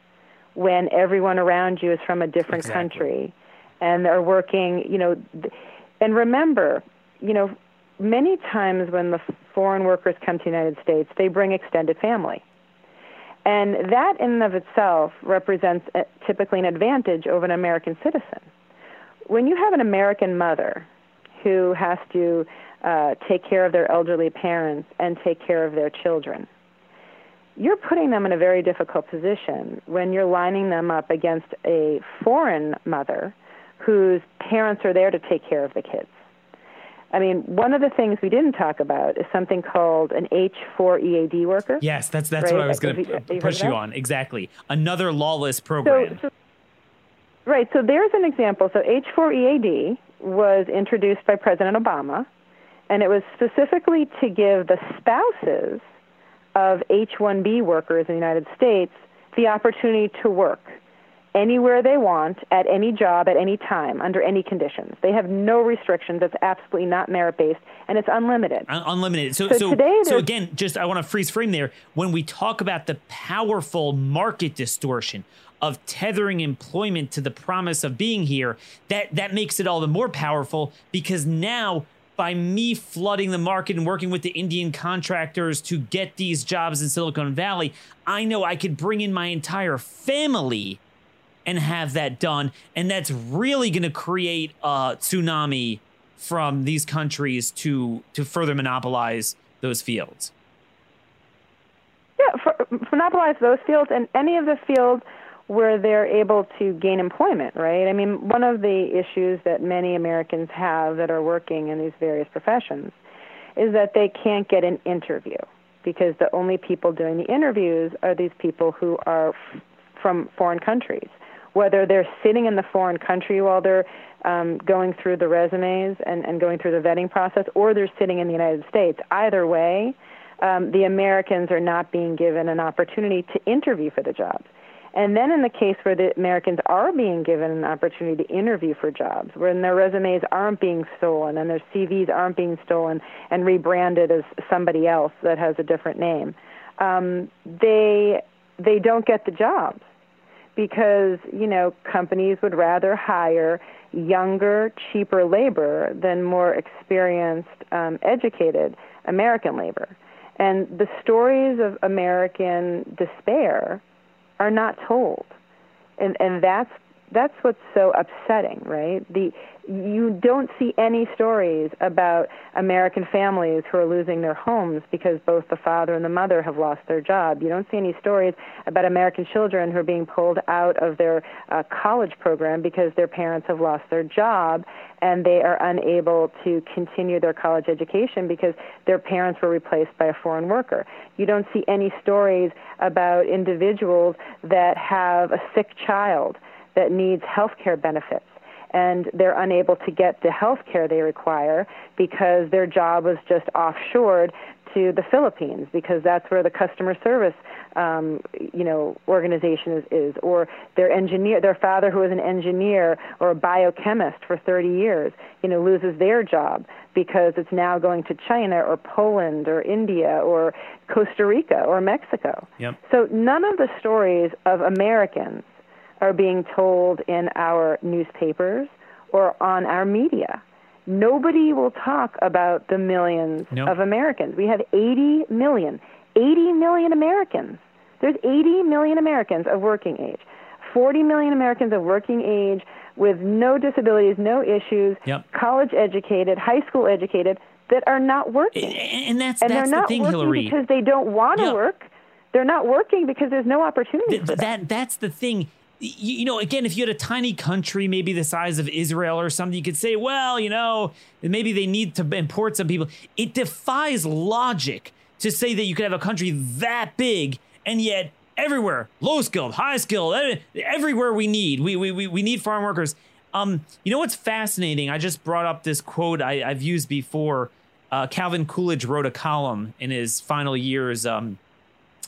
when everyone around you is from a different exactly. country and they're working, you know, and remember, you know, many times when the foreign workers come to the United States, they bring extended family. And that in and of itself represents a, typically an advantage over an American citizen. When you have an American mother who has to uh, take care of their elderly parents and take care of their children. You're putting them in a very difficult position when you're lining them up against a foreign mother whose parents are there to take care of the kids. I mean, one of the things we didn't talk about is something called an H4 EAD worker. Yes, that's that's right? what I was going to push you on. Exactly, another lawless program. So, so, right. So there's an example. So H4 EAD was introduced by President Obama and it was specifically to give the spouses of H 1B workers in the United States the opportunity to work anywhere they want, at any job, at any time, under any conditions. They have no restrictions. It's absolutely not merit based, and it's unlimited. Un- unlimited. So, so, so, today so again, just I want to freeze frame there. When we talk about the powerful market distortion of tethering employment to the promise of being here, that that makes it all the more powerful because now by me flooding the market and working with the Indian contractors to get these jobs in Silicon Valley, I know I could bring in my entire family and have that done. And that's really going to create a tsunami from these countries to to further monopolize those fields. Yeah, for, monopolize those fields and any of the fields where they're able to gain employment, right? I mean, one of the issues that many Americans have that are working in these various professions is that they can't get an interview because the only people doing the interviews are these people who are f- from foreign countries. Whether they're sitting in the foreign country while they're um, going through the resumes and, and going through the vetting process, or they're sitting in the United States. Either way, um, the Americans are not being given an opportunity to interview for the jobs. And then in the case where the Americans are being given an opportunity to interview for jobs, when their resumes aren't being stolen and their CVs aren't being stolen and rebranded as somebody else that has a different name, um, they they don't get the jobs because you know companies would rather hire younger, cheaper labor than more experienced, um, educated American labor. And the stories of American despair are not told. And and that's that's what's so upsetting, right? The you don't see any stories about American families who are losing their homes because both the father and the mother have lost their job. You don't see any stories about American children who are being pulled out of their uh, college program because their parents have lost their job and they are unable to continue their college education because their parents were replaced by a foreign worker. You don't see any stories about individuals that have a sick child that needs health care benefits and they're unable to get the health care they require because their job was just offshored to the Philippines because that's where the customer service um, you know organization is, is or their engineer their father who was an engineer or a biochemist for 30 years you know loses their job because it's now going to China or Poland or India or Costa Rica or Mexico. Yep. So none of the stories of Americans are being told in our newspapers or on our media. Nobody will talk about the millions nope. of Americans. We have 80 million, 80 million Americans. There's 80 million Americans of working age, 40 million Americans of working age with no disabilities, no issues, yep. college educated, high school educated that are not working. And that's and that's they're not the thing, working Hillary. because they don't want to yep. work. They're not working because there's no opportunity. Th- that that's the thing you know, again, if you had a tiny country, maybe the size of Israel or something, you could say, well, you know, maybe they need to import some people. It defies logic to say that you could have a country that big and yet everywhere, low skilled, high skilled, everywhere we need, we, we, we, we need farm workers. Um, you know what's fascinating? I just brought up this quote I, have used before. Uh, Calvin Coolidge wrote a column in his final years um,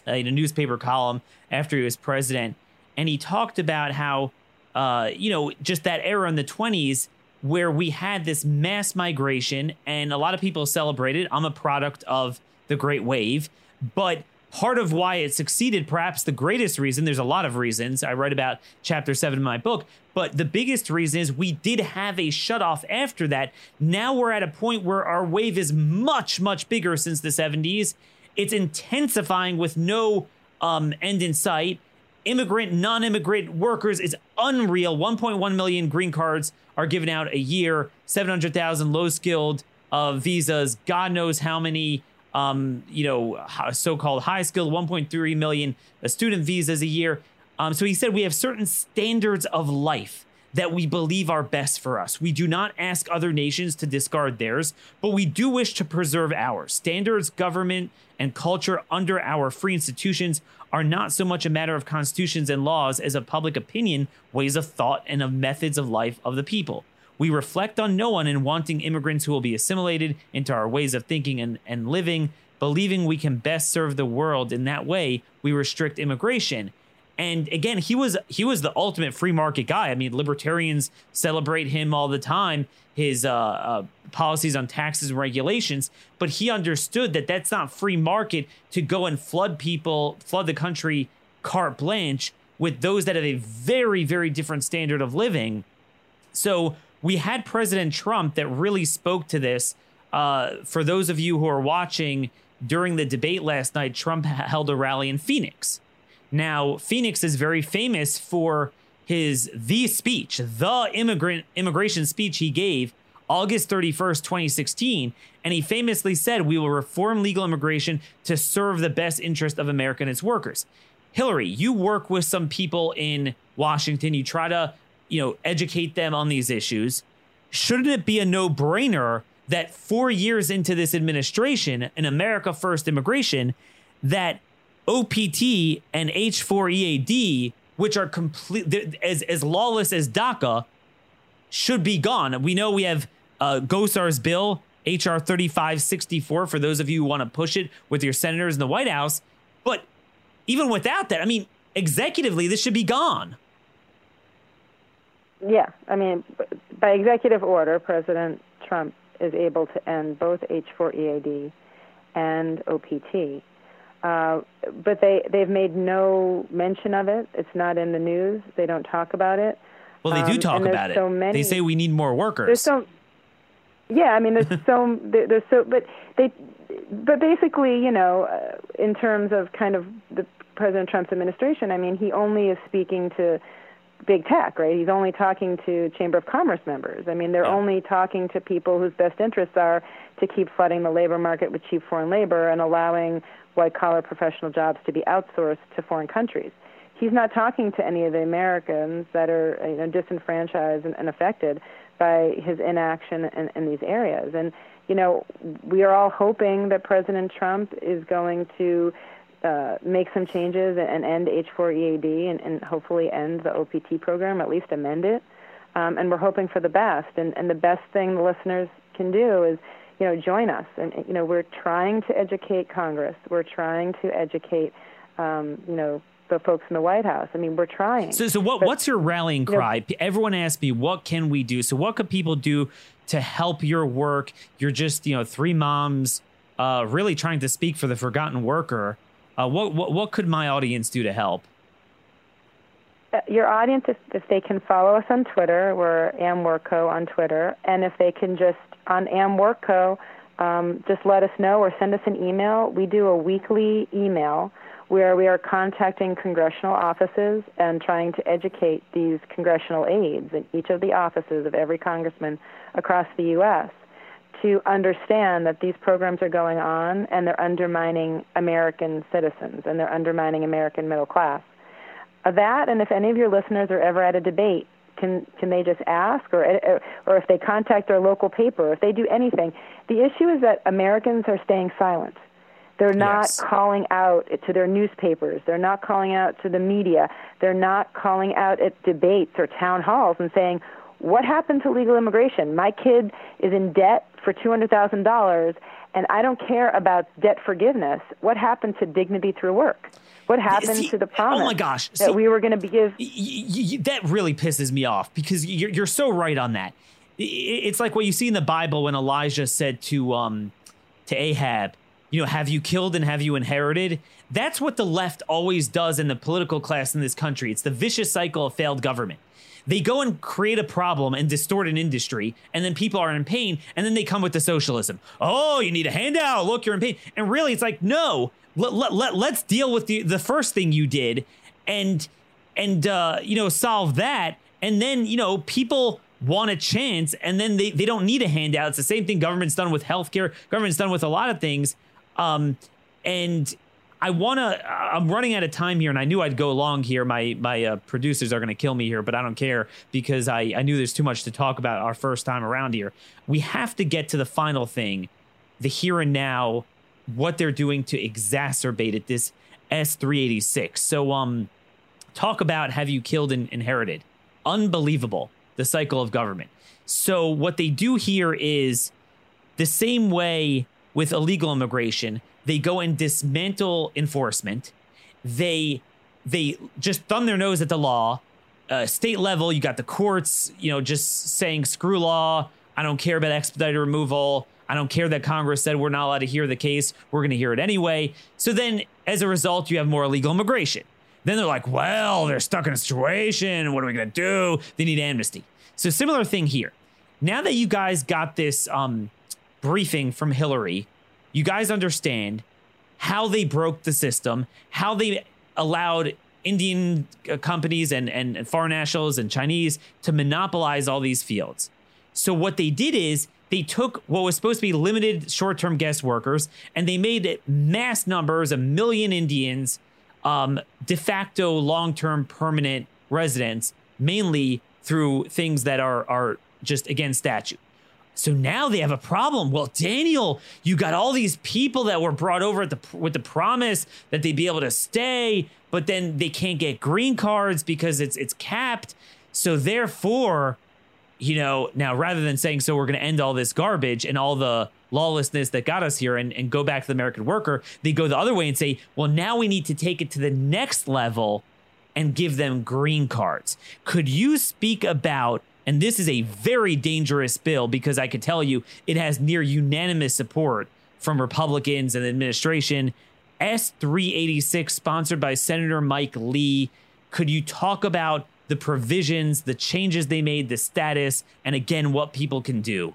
in a newspaper column after he was president and he talked about how uh, you know just that era in the 20s where we had this mass migration and a lot of people celebrated i'm a product of the great wave. But part of why it succeeded perhaps the greatest reason there's a lot of reasons i write about chapter 7 in my book but the biggest reason is we did have a shutoff after that. Now we're at a point where our wave is much much bigger since the 70s it's intensifying with no um, end in sight immigrant, non immigrant workers is unreal. 1.1 million green cards are given out a year, 700,000 low skilled uh, visas, God knows how many. Um, you know, so-called high skilled 1.3 million uh, student visas a year. Um, so he said we have certain standards of life that we believe are best for us. We do not ask other nations to discard theirs, but we do wish to preserve ours. Standards, government, and culture under our free institutions are not so much a matter of constitutions and laws as of public opinion, ways of thought, and of methods of life of the people. We reflect on no one in wanting immigrants who will be assimilated into our ways of thinking and, and living, believing we can best serve the world in that way, we restrict immigration. And again, he was he was the ultimate free market guy. I mean, libertarians celebrate him all the time, his uh, uh, policies on taxes and regulations. But he understood that that's not free market to go and flood people, flood the country carte blanche with those that have a very very different standard of living. So we had President Trump that really spoke to this uh, for those of you who are watching during the debate last night, Trump held a rally in Phoenix. Now, Phoenix is very famous for his the speech, the immigrant immigration speech he gave August 31st, 2016, and he famously said, "We will reform legal immigration to serve the best interest of America and its workers." Hillary, you work with some people in Washington. You try to, you know, educate them on these issues. Shouldn't it be a no-brainer that 4 years into this administration an America First immigration that OPT and H4EAD, which are complete as as lawless as DACA, should be gone. We know we have uh, Gosar's bill, HR 3564, for those of you who want to push it with your senators in the White House. But even without that, I mean, executively, this should be gone. Yeah, I mean, by executive order, President Trump is able to end both H4EAD and OPT. Uh, but they they've made no mention of it. It's not in the news. They don't talk about it. Well, they do um, talk about so it. Many, they say we need more workers. There's so yeah. I mean, there's so there's so but they but basically, you know, uh, in terms of kind of the President Trump's administration, I mean, he only is speaking to big tech, right? He's only talking to Chamber of Commerce members. I mean, they're yeah. only talking to people whose best interests are to keep flooding the labor market with cheap foreign labor and allowing white collar professional jobs to be outsourced to foreign countries. He's not talking to any of the Americans that are you know, disenfranchised and, and affected by his inaction in, in these areas. And, you know, we are all hoping that President Trump is going to uh, make some changes and end H4EAD and, and hopefully end the OPT program, at least amend it. Um, and we're hoping for the best. And, and the best thing the listeners can do is, you know, join us. And, you know, we're trying to educate Congress. We're trying to educate, um, you know, the folks in the White House. I mean, we're trying. So, so what, but, what's your rallying cry? You know, Everyone asks me, what can we do? So, what could people do to help your work? You're just, you know, three moms uh, really trying to speak for the forgotten worker. Uh, what, what, what could my audience do to help? Uh, your audience, if, if they can follow us on Twitter, we're AmWorkCo on Twitter, and if they can just on AmWorkCo, um, just let us know or send us an email. We do a weekly email where we are contacting congressional offices and trying to educate these congressional aides in each of the offices of every congressman across the U.S. to understand that these programs are going on and they're undermining American citizens and they're undermining American middle class. That, and if any of your listeners are ever at a debate, can can they just ask, or eh, eh, or if they contact their local paper, if they do anything? The issue is that Americans are staying silent they're not yes. calling out to their newspapers. They're not calling out to the media. They're not calling out at debates or town halls and saying, what happened to legal immigration? My kid is in debt for $200,000 and I don't care about debt forgiveness. What happened to dignity through work? What happened See, to the promise? Oh my gosh! that we were going to give. Y- y- that really pisses me off because you're, you're so right on that. It's like what you see in the Bible when Elijah said to um to Ahab, you know, have you killed and have you inherited? That's what the left always does in the political class in this country. It's the vicious cycle of failed government. They go and create a problem and distort an industry, and then people are in pain, and then they come with the socialism. Oh, you need a handout. Look, you're in pain. And really, it's like, no, let, let, let, let's deal with the, the first thing you did and, and uh, you know, solve that. And then, you know, people want a chance and then they, they don't need a handout. It's the same thing government's done with healthcare, government's done with a lot of things. Um, and I want to. I'm running out of time here, and I knew I'd go long here. My my uh, producers are going to kill me here, but I don't care because I I knew there's too much to talk about our first time around here. We have to get to the final thing, the here and now, what they're doing to exacerbate it. This S386. So um, talk about have you killed and inherited? Unbelievable. The cycle of government. So what they do here is the same way with illegal immigration. They go and dismantle enforcement. They they just thumb their nose at the law. Uh, state level, you got the courts, you know, just saying screw law. I don't care about expedited removal. I don't care that Congress said we're not allowed to hear the case. We're going to hear it anyway. So then, as a result, you have more illegal immigration. Then they're like, well, they're stuck in a situation. What are we going to do? They need amnesty. So, similar thing here. Now that you guys got this um, briefing from Hillary, you guys understand how they broke the system, how they allowed Indian uh, companies and, and foreign nationals and Chinese to monopolize all these fields. So what they did is they took what was supposed to be limited short-term guest workers and they made it mass numbers, a million Indians, um, de facto long-term permanent residents, mainly through things that are are just against statute. So now they have a problem. Well, Daniel, you got all these people that were brought over the, with the promise that they'd be able to stay, but then they can't get green cards because it's it's capped. So therefore, you know, now rather than saying so we're going to end all this garbage and all the lawlessness that got us here and, and go back to the American worker, they go the other way and say, well, now we need to take it to the next level and give them green cards. Could you speak about and this is a very dangerous bill because I can tell you it has near unanimous support from Republicans and the administration. S 386, sponsored by Senator Mike Lee. Could you talk about the provisions, the changes they made, the status, and again, what people can do?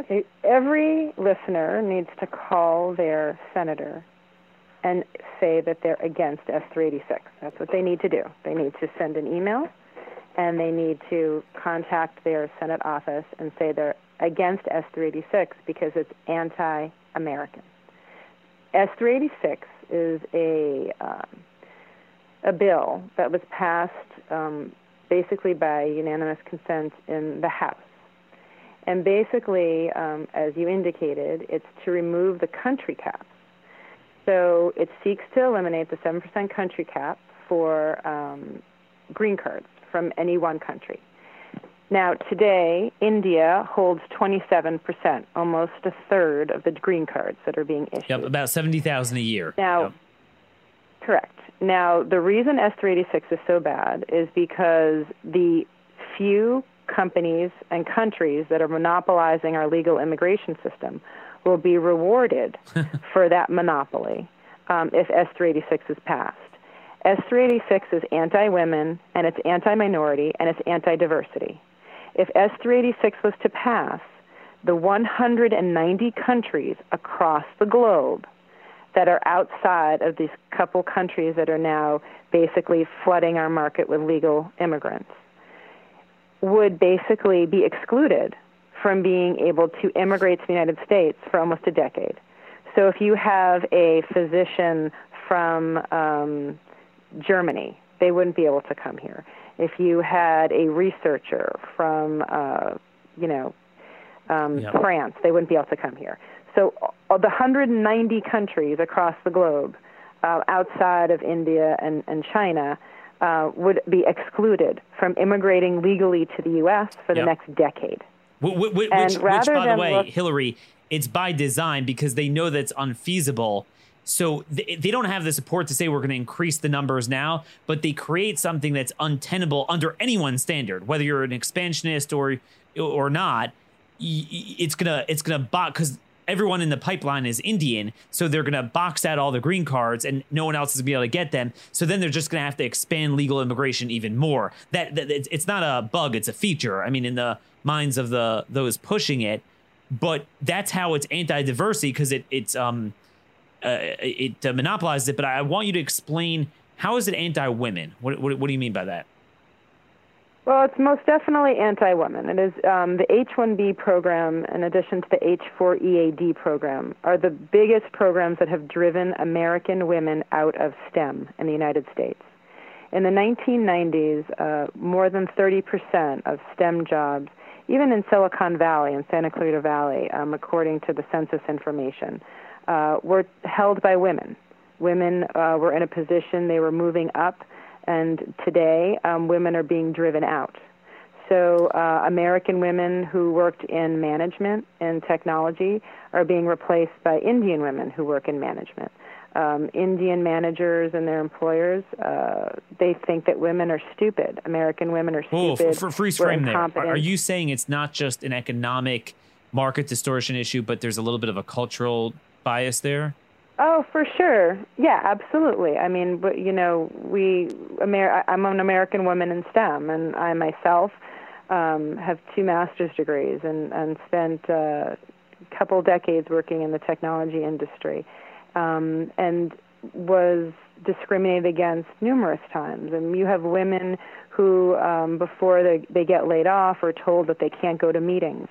Okay, every listener needs to call their senator and say that they're against S 386. That's what they need to do. They need to send an email and they need to contact their Senate office and say they're against S 386 because it's anti American. S 386 is a, um, a bill that was passed um, basically by unanimous consent in the House. And basically, um, as you indicated, it's to remove the country caps. So it seeks to eliminate the 7% country cap for um, green cards from any one country. Now, today, India holds 27%, almost a third of the green cards that are being issued. Yep, about 70,000 a year. Now, yep. correct. Now, the reason S386 is so bad is because the few companies and countries that are monopolizing our legal immigration system will be rewarded for that monopoly um, if S386 is passed. S386 is anti women, and it's anti minority, and it's anti diversity. If S386 was to pass, the 190 countries across the globe that are outside of these couple countries that are now basically flooding our market with legal immigrants would basically be excluded from being able to immigrate to the United States for almost a decade. So if you have a physician from um, Germany, they wouldn't be able to come here. If you had a researcher from, uh, you know, um, yep. France, they wouldn't be able to come here. So uh, the 190 countries across the globe, uh, outside of India and, and China, uh, would be excluded from immigrating legally to the U.S. for the yep. next decade. Which, which, which by the way, look, Hillary, it's by design because they know that's unfeasible so they, they don't have the support to say we're going to increase the numbers now, but they create something that's untenable under anyone's standard, whether you're an expansionist or or not. It's gonna it's gonna box because everyone in the pipeline is Indian, so they're gonna box out all the green cards, and no one else is gonna be able to get them. So then they're just gonna have to expand legal immigration even more. That, that it's not a bug; it's a feature. I mean, in the minds of the those pushing it, but that's how it's anti-diversity because it it's um it uh, monopolizes it. But I want you to explain how is it anti-women? What, what, what do you mean by that? Well, it's most definitely anti-women. It is um, the H-1B program, in addition to the H-4EAD program, are the biggest programs that have driven American women out of STEM in the United States. In the 1990s, uh, more than 30% of STEM jobs, even in Silicon Valley and Santa Clara Valley, um, according to the census information, uh, were held by women. Women uh, were in a position, they were moving up, and today um, women are being driven out. So, uh, American women who worked in management and technology are being replaced by Indian women who work in management. Um, Indian managers and their employers, uh, they think that women are stupid. American women are stupid. Oh, for freeze frame there. Are you saying it's not just an economic market distortion issue, but there's a little bit of a cultural bias there? Oh, for sure. Yeah, absolutely. I mean, but you know, we Amer- I'm an American woman in STEM, and I myself um, have two master's degrees and, and spent uh, a couple decades working in the technology industry um, and was discriminated against numerous times. And you have women who, um, before they, they get laid off, are told that they can't go to meetings.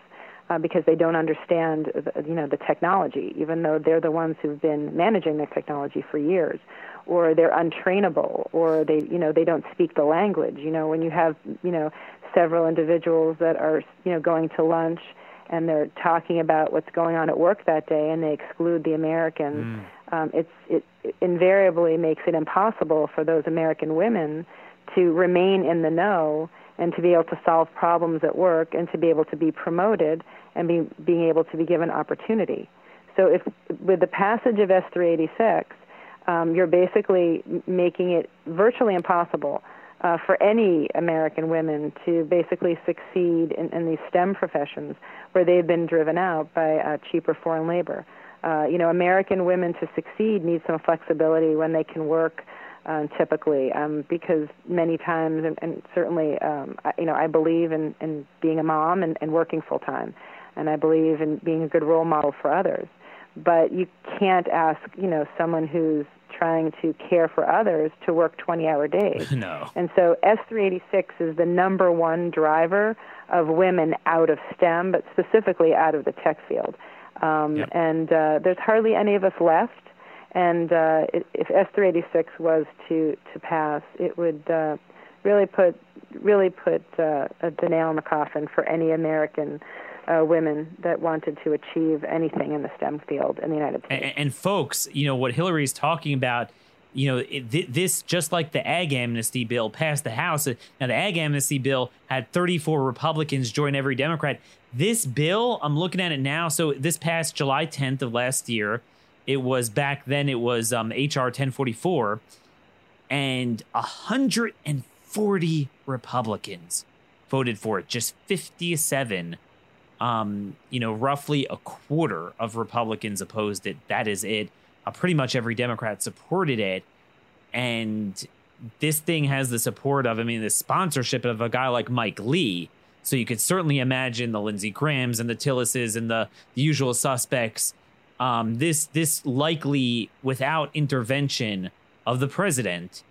Uh, because they don't understand, the, you know, the technology, even though they're the ones who've been managing the technology for years, or they're untrainable, or they, you know, they don't speak the language. You know, when you have, you know, several individuals that are, you know, going to lunch and they're talking about what's going on at work that day, and they exclude the Americans. Mm. Um, it's it, it invariably makes it impossible for those American women to remain in the know and to be able to solve problems at work and to be able to be promoted and be, being able to be given opportunity. So, if with the passage of S386, um, you're basically making it virtually impossible uh, for any American women to basically succeed in, in, these STEM professions where they've been driven out by uh, cheaper foreign labor. Uh, you know, American women to succeed need some flexibility when they can work. Uh, typically, um, because many times, and, and certainly, um, I, you know, I believe in, in being a mom and, and working full time, and I believe in being a good role model for others. But you can't ask, you know, someone who's trying to care for others to work 20 hour days. no. And so S386 is the number one driver of women out of STEM, but specifically out of the tech field. Um, yep. And uh, there's hardly any of us left. And uh, if S386 was to, to pass, it would uh, really put really put uh, the nail in the coffin for any American uh, women that wanted to achieve anything in the STEM field in the United States. And, and folks, you know what Hillary is talking about. You know, it, th- this just like the ag amnesty bill passed the House. Now, the ag amnesty bill had 34 Republicans join every Democrat. This bill, I'm looking at it now. So this passed July 10th of last year. It was back then. It was um, HR 1044, and 140 Republicans voted for it. Just 57 um, you know, roughly a quarter of Republicans opposed it. That is it. Uh, pretty much every Democrat supported it. And this thing has the support of, I mean, the sponsorship of a guy like Mike Lee. So you could certainly imagine the Lindsey Grahams and the Tillises and the, the usual suspects. Um, this this likely, without intervention of the president,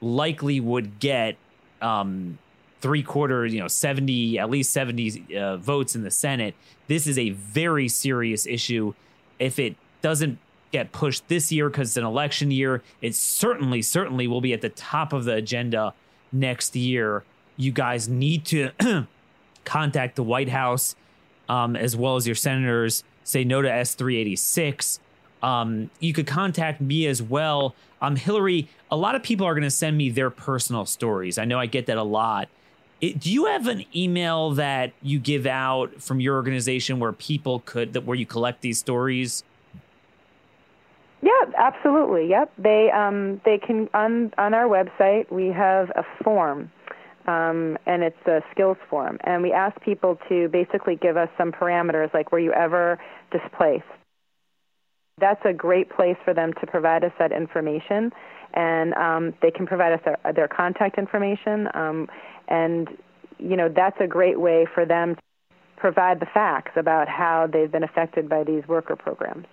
likely would get um, three quarters, you know, 70, at least 70 uh, votes in the Senate. This is a very serious issue. If it doesn't get pushed this year because it's an election year, it certainly, certainly will be at the top of the agenda next year. You guys need to contact the White House um, as well as your senators. Say no to S386. Um, you could contact me as well. Um, Hillary, a lot of people are going to send me their personal stories. I know I get that a lot. It, do you have an email that you give out from your organization where people could that where you collect these stories? Yeah, absolutely. Yep. They um, they can on on our website we have a form. Um, and it's a skills form. And we ask people to basically give us some parameters, like were you ever displaced? That's a great place for them to provide us that information, and um, they can provide us their, their contact information. Um, and, you know, that's a great way for them to provide the facts about how they've been affected by these worker programs.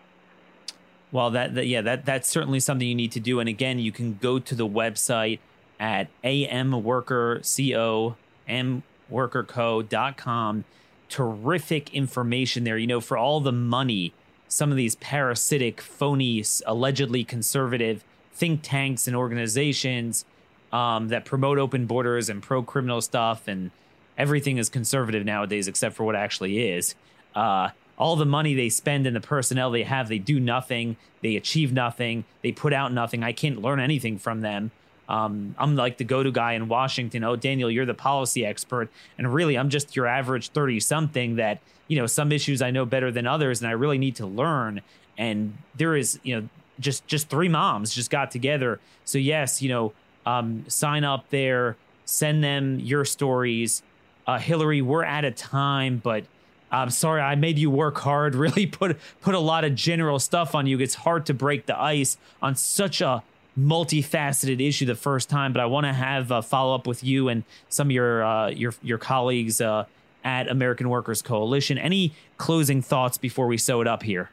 Well, that, that yeah, that that's certainly something you need to do. And again, you can go to the website at amworkerco.com. Terrific information there. You know, for all the money some of these parasitic, phony, allegedly conservative think tanks and organizations um, that promote open borders and pro criminal stuff, and everything is conservative nowadays except for what actually is. Uh, all the money they spend and the personnel they have, they do nothing, they achieve nothing, they put out nothing. I can't learn anything from them. Um, I'm like the go to guy in Washington. Oh, Daniel, you're the policy expert. And really, I'm just your average 30 something that, you know, some issues I know better than others and I really need to learn. And there is, you know, just just three moms just got together. So yes, you know, um, sign up there, send them your stories. Uh, Hillary, we're out of time, but I'm sorry I made you work hard. Really put put a lot of general stuff on you. It's hard to break the ice on such a multifaceted issue the first time, but I want to have a follow up with you and some of your uh, your your colleagues uh, at American Workers Coalition. Any closing thoughts before we sew it up here?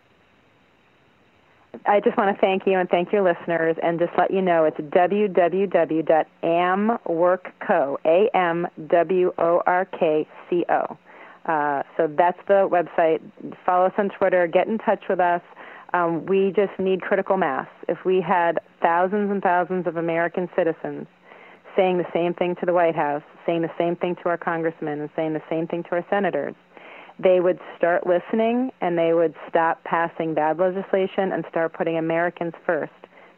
I just want to thank you and thank your listeners and just let you know it's www.amworkco, A-M-W-O-R-K-C-O. Uh, so that's the website. Follow us on Twitter. Get in touch with us. Um, we just need critical mass. If we had thousands and thousands of American citizens saying the same thing to the White House, saying the same thing to our congressmen, and saying the same thing to our senators, they would start listening and they would stop passing bad legislation and start putting Americans first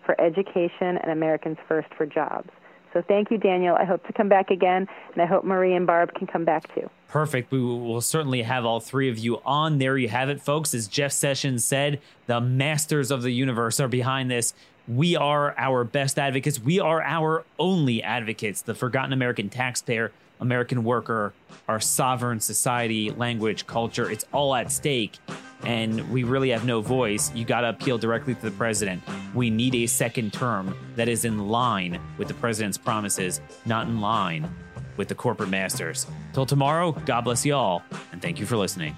for education and Americans first for jobs. So thank you, Daniel. I hope to come back again, and I hope Marie and Barb can come back too. Perfect. We will certainly have all three of you on. There you have it, folks. As Jeff Sessions said, the masters of the universe are behind this. We are our best advocates. We are our only advocates. The forgotten American taxpayer American worker, our sovereign society, language, culture. It's all at stake. And we really have no voice. You got to appeal directly to the president. We need a second term that is in line with the president's promises, not in line with the corporate masters. Till tomorrow, God bless you all, and thank you for listening.